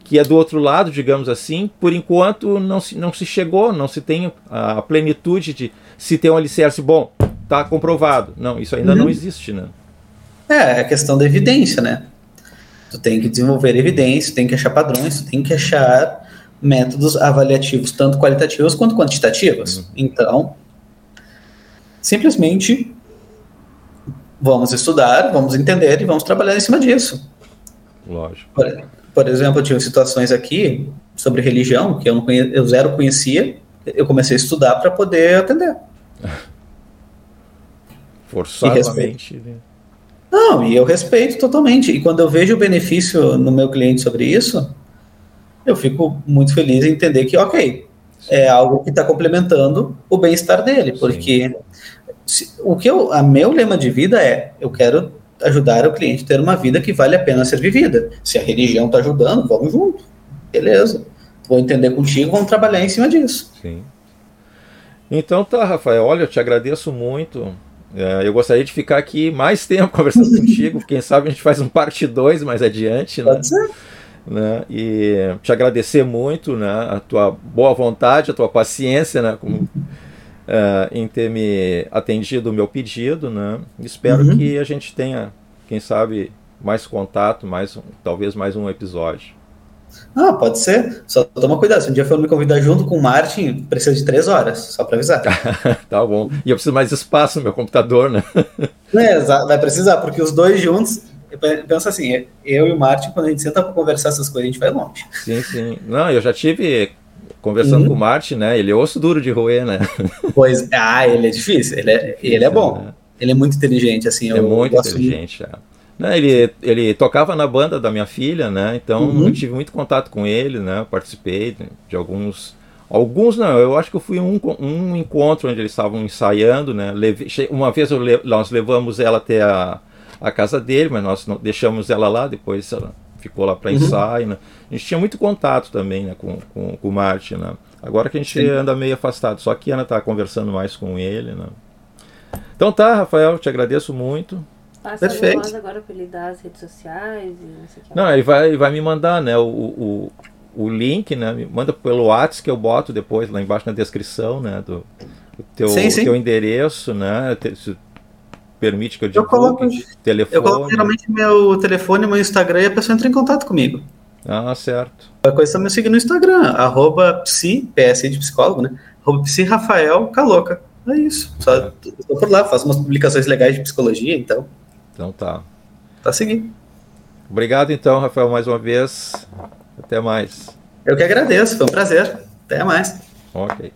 que é do outro lado, digamos assim, por enquanto não se, não se chegou, não se tem a plenitude de se ter um alicerce bom, está comprovado. Não, isso ainda uhum. não existe. Né? É, é a questão da evidência, né? Tu tem que desenvolver evidência, tem que achar padrões, tu tem que achar métodos avaliativos, tanto qualitativos quanto quantitativos. Uhum. Então, simplesmente vamos estudar, vamos entender e vamos trabalhar em cima disso. Lógico. Por, por exemplo, eu tive situações aqui sobre religião que eu, não conhe, eu zero conhecia, eu comecei a estudar para poder atender. Forçadamente. Né? Não, e eu respeito totalmente. E quando eu vejo o benefício no meu cliente sobre isso, eu fico muito feliz em entender que, ok, é algo que está complementando o bem-estar dele, porque se, o que eu, a meu lema de vida é, eu quero ajudar o cliente a ter uma vida que vale a pena ser vivida. Se a religião está ajudando, vamos junto, beleza? Vou entender contigo, vamos trabalhar em cima disso. Sim. Então tá, Rafael, olha, eu te agradeço muito é, eu gostaria de ficar aqui mais tempo conversando contigo. Quem sabe a gente faz um parte 2 mais adiante. Né? Pode ser. Né? E te agradecer muito né? a tua boa vontade, a tua paciência né? Com, uh, em ter me atendido o meu pedido. Né? Espero uhum. que a gente tenha, quem sabe, mais contato, mais talvez mais um episódio. Ah, pode ser. Só toma cuidado. Se um dia for me convidar junto com o Martin, precisa de três horas, só para avisar. tá bom. E eu preciso mais espaço no meu computador, né? é, vai precisar, porque os dois juntos. Pensa assim, eu e o Martin, quando a gente senta para conversar essas coisas, a gente vai longe. Sim, sim. Não, eu já tive conversando uhum. com o Martin, né? Ele é osso duro de roer, né? Pois, ah, ele é difícil. Ele é, ele é bom. Né? Ele é muito inteligente, assim. É muito inteligente, de... é. Né, ele, ele tocava na banda da minha filha, né? Então uhum. eu tive muito contato com ele, né? Participei de alguns. Alguns não, eu acho que eu fui um, um encontro onde eles estavam ensaiando, né? Leve, uma vez le, nós levamos ela até a, a casa dele, mas nós não, deixamos ela lá, depois ela ficou lá para uhum. ensaio. Né? A gente tinha muito contato também né, com, com, com o Martin. Né? Agora que a gente Sim. anda meio afastado, só que a Ana está conversando mais com ele. Né? Então tá, Rafael, te agradeço muito. Passa Perfeito. agora para ele dar as redes sociais e não sei o que. Não, ele vai, vai me mandar, né, o, o, o link, né, me manda pelo WhatsApp que eu boto depois lá embaixo na descrição, né, do teu, sim, sim. teu endereço, né, se permite que eu divulgue, eu coloco, telefone. Eu coloco geralmente meu telefone, meu Instagram e a pessoa entra em contato comigo. Ah, certo. A coisa é me seguir no Instagram, arroba psi, PS de psicólogo, né, arroba psi Rafael Caloca. É isso. Só é. estou por lá, faço umas publicações legais de psicologia, então. Então tá. Tá seguindo. Obrigado então, Rafael, mais uma vez. Até mais. Eu que agradeço, foi um prazer. Até mais. Ok.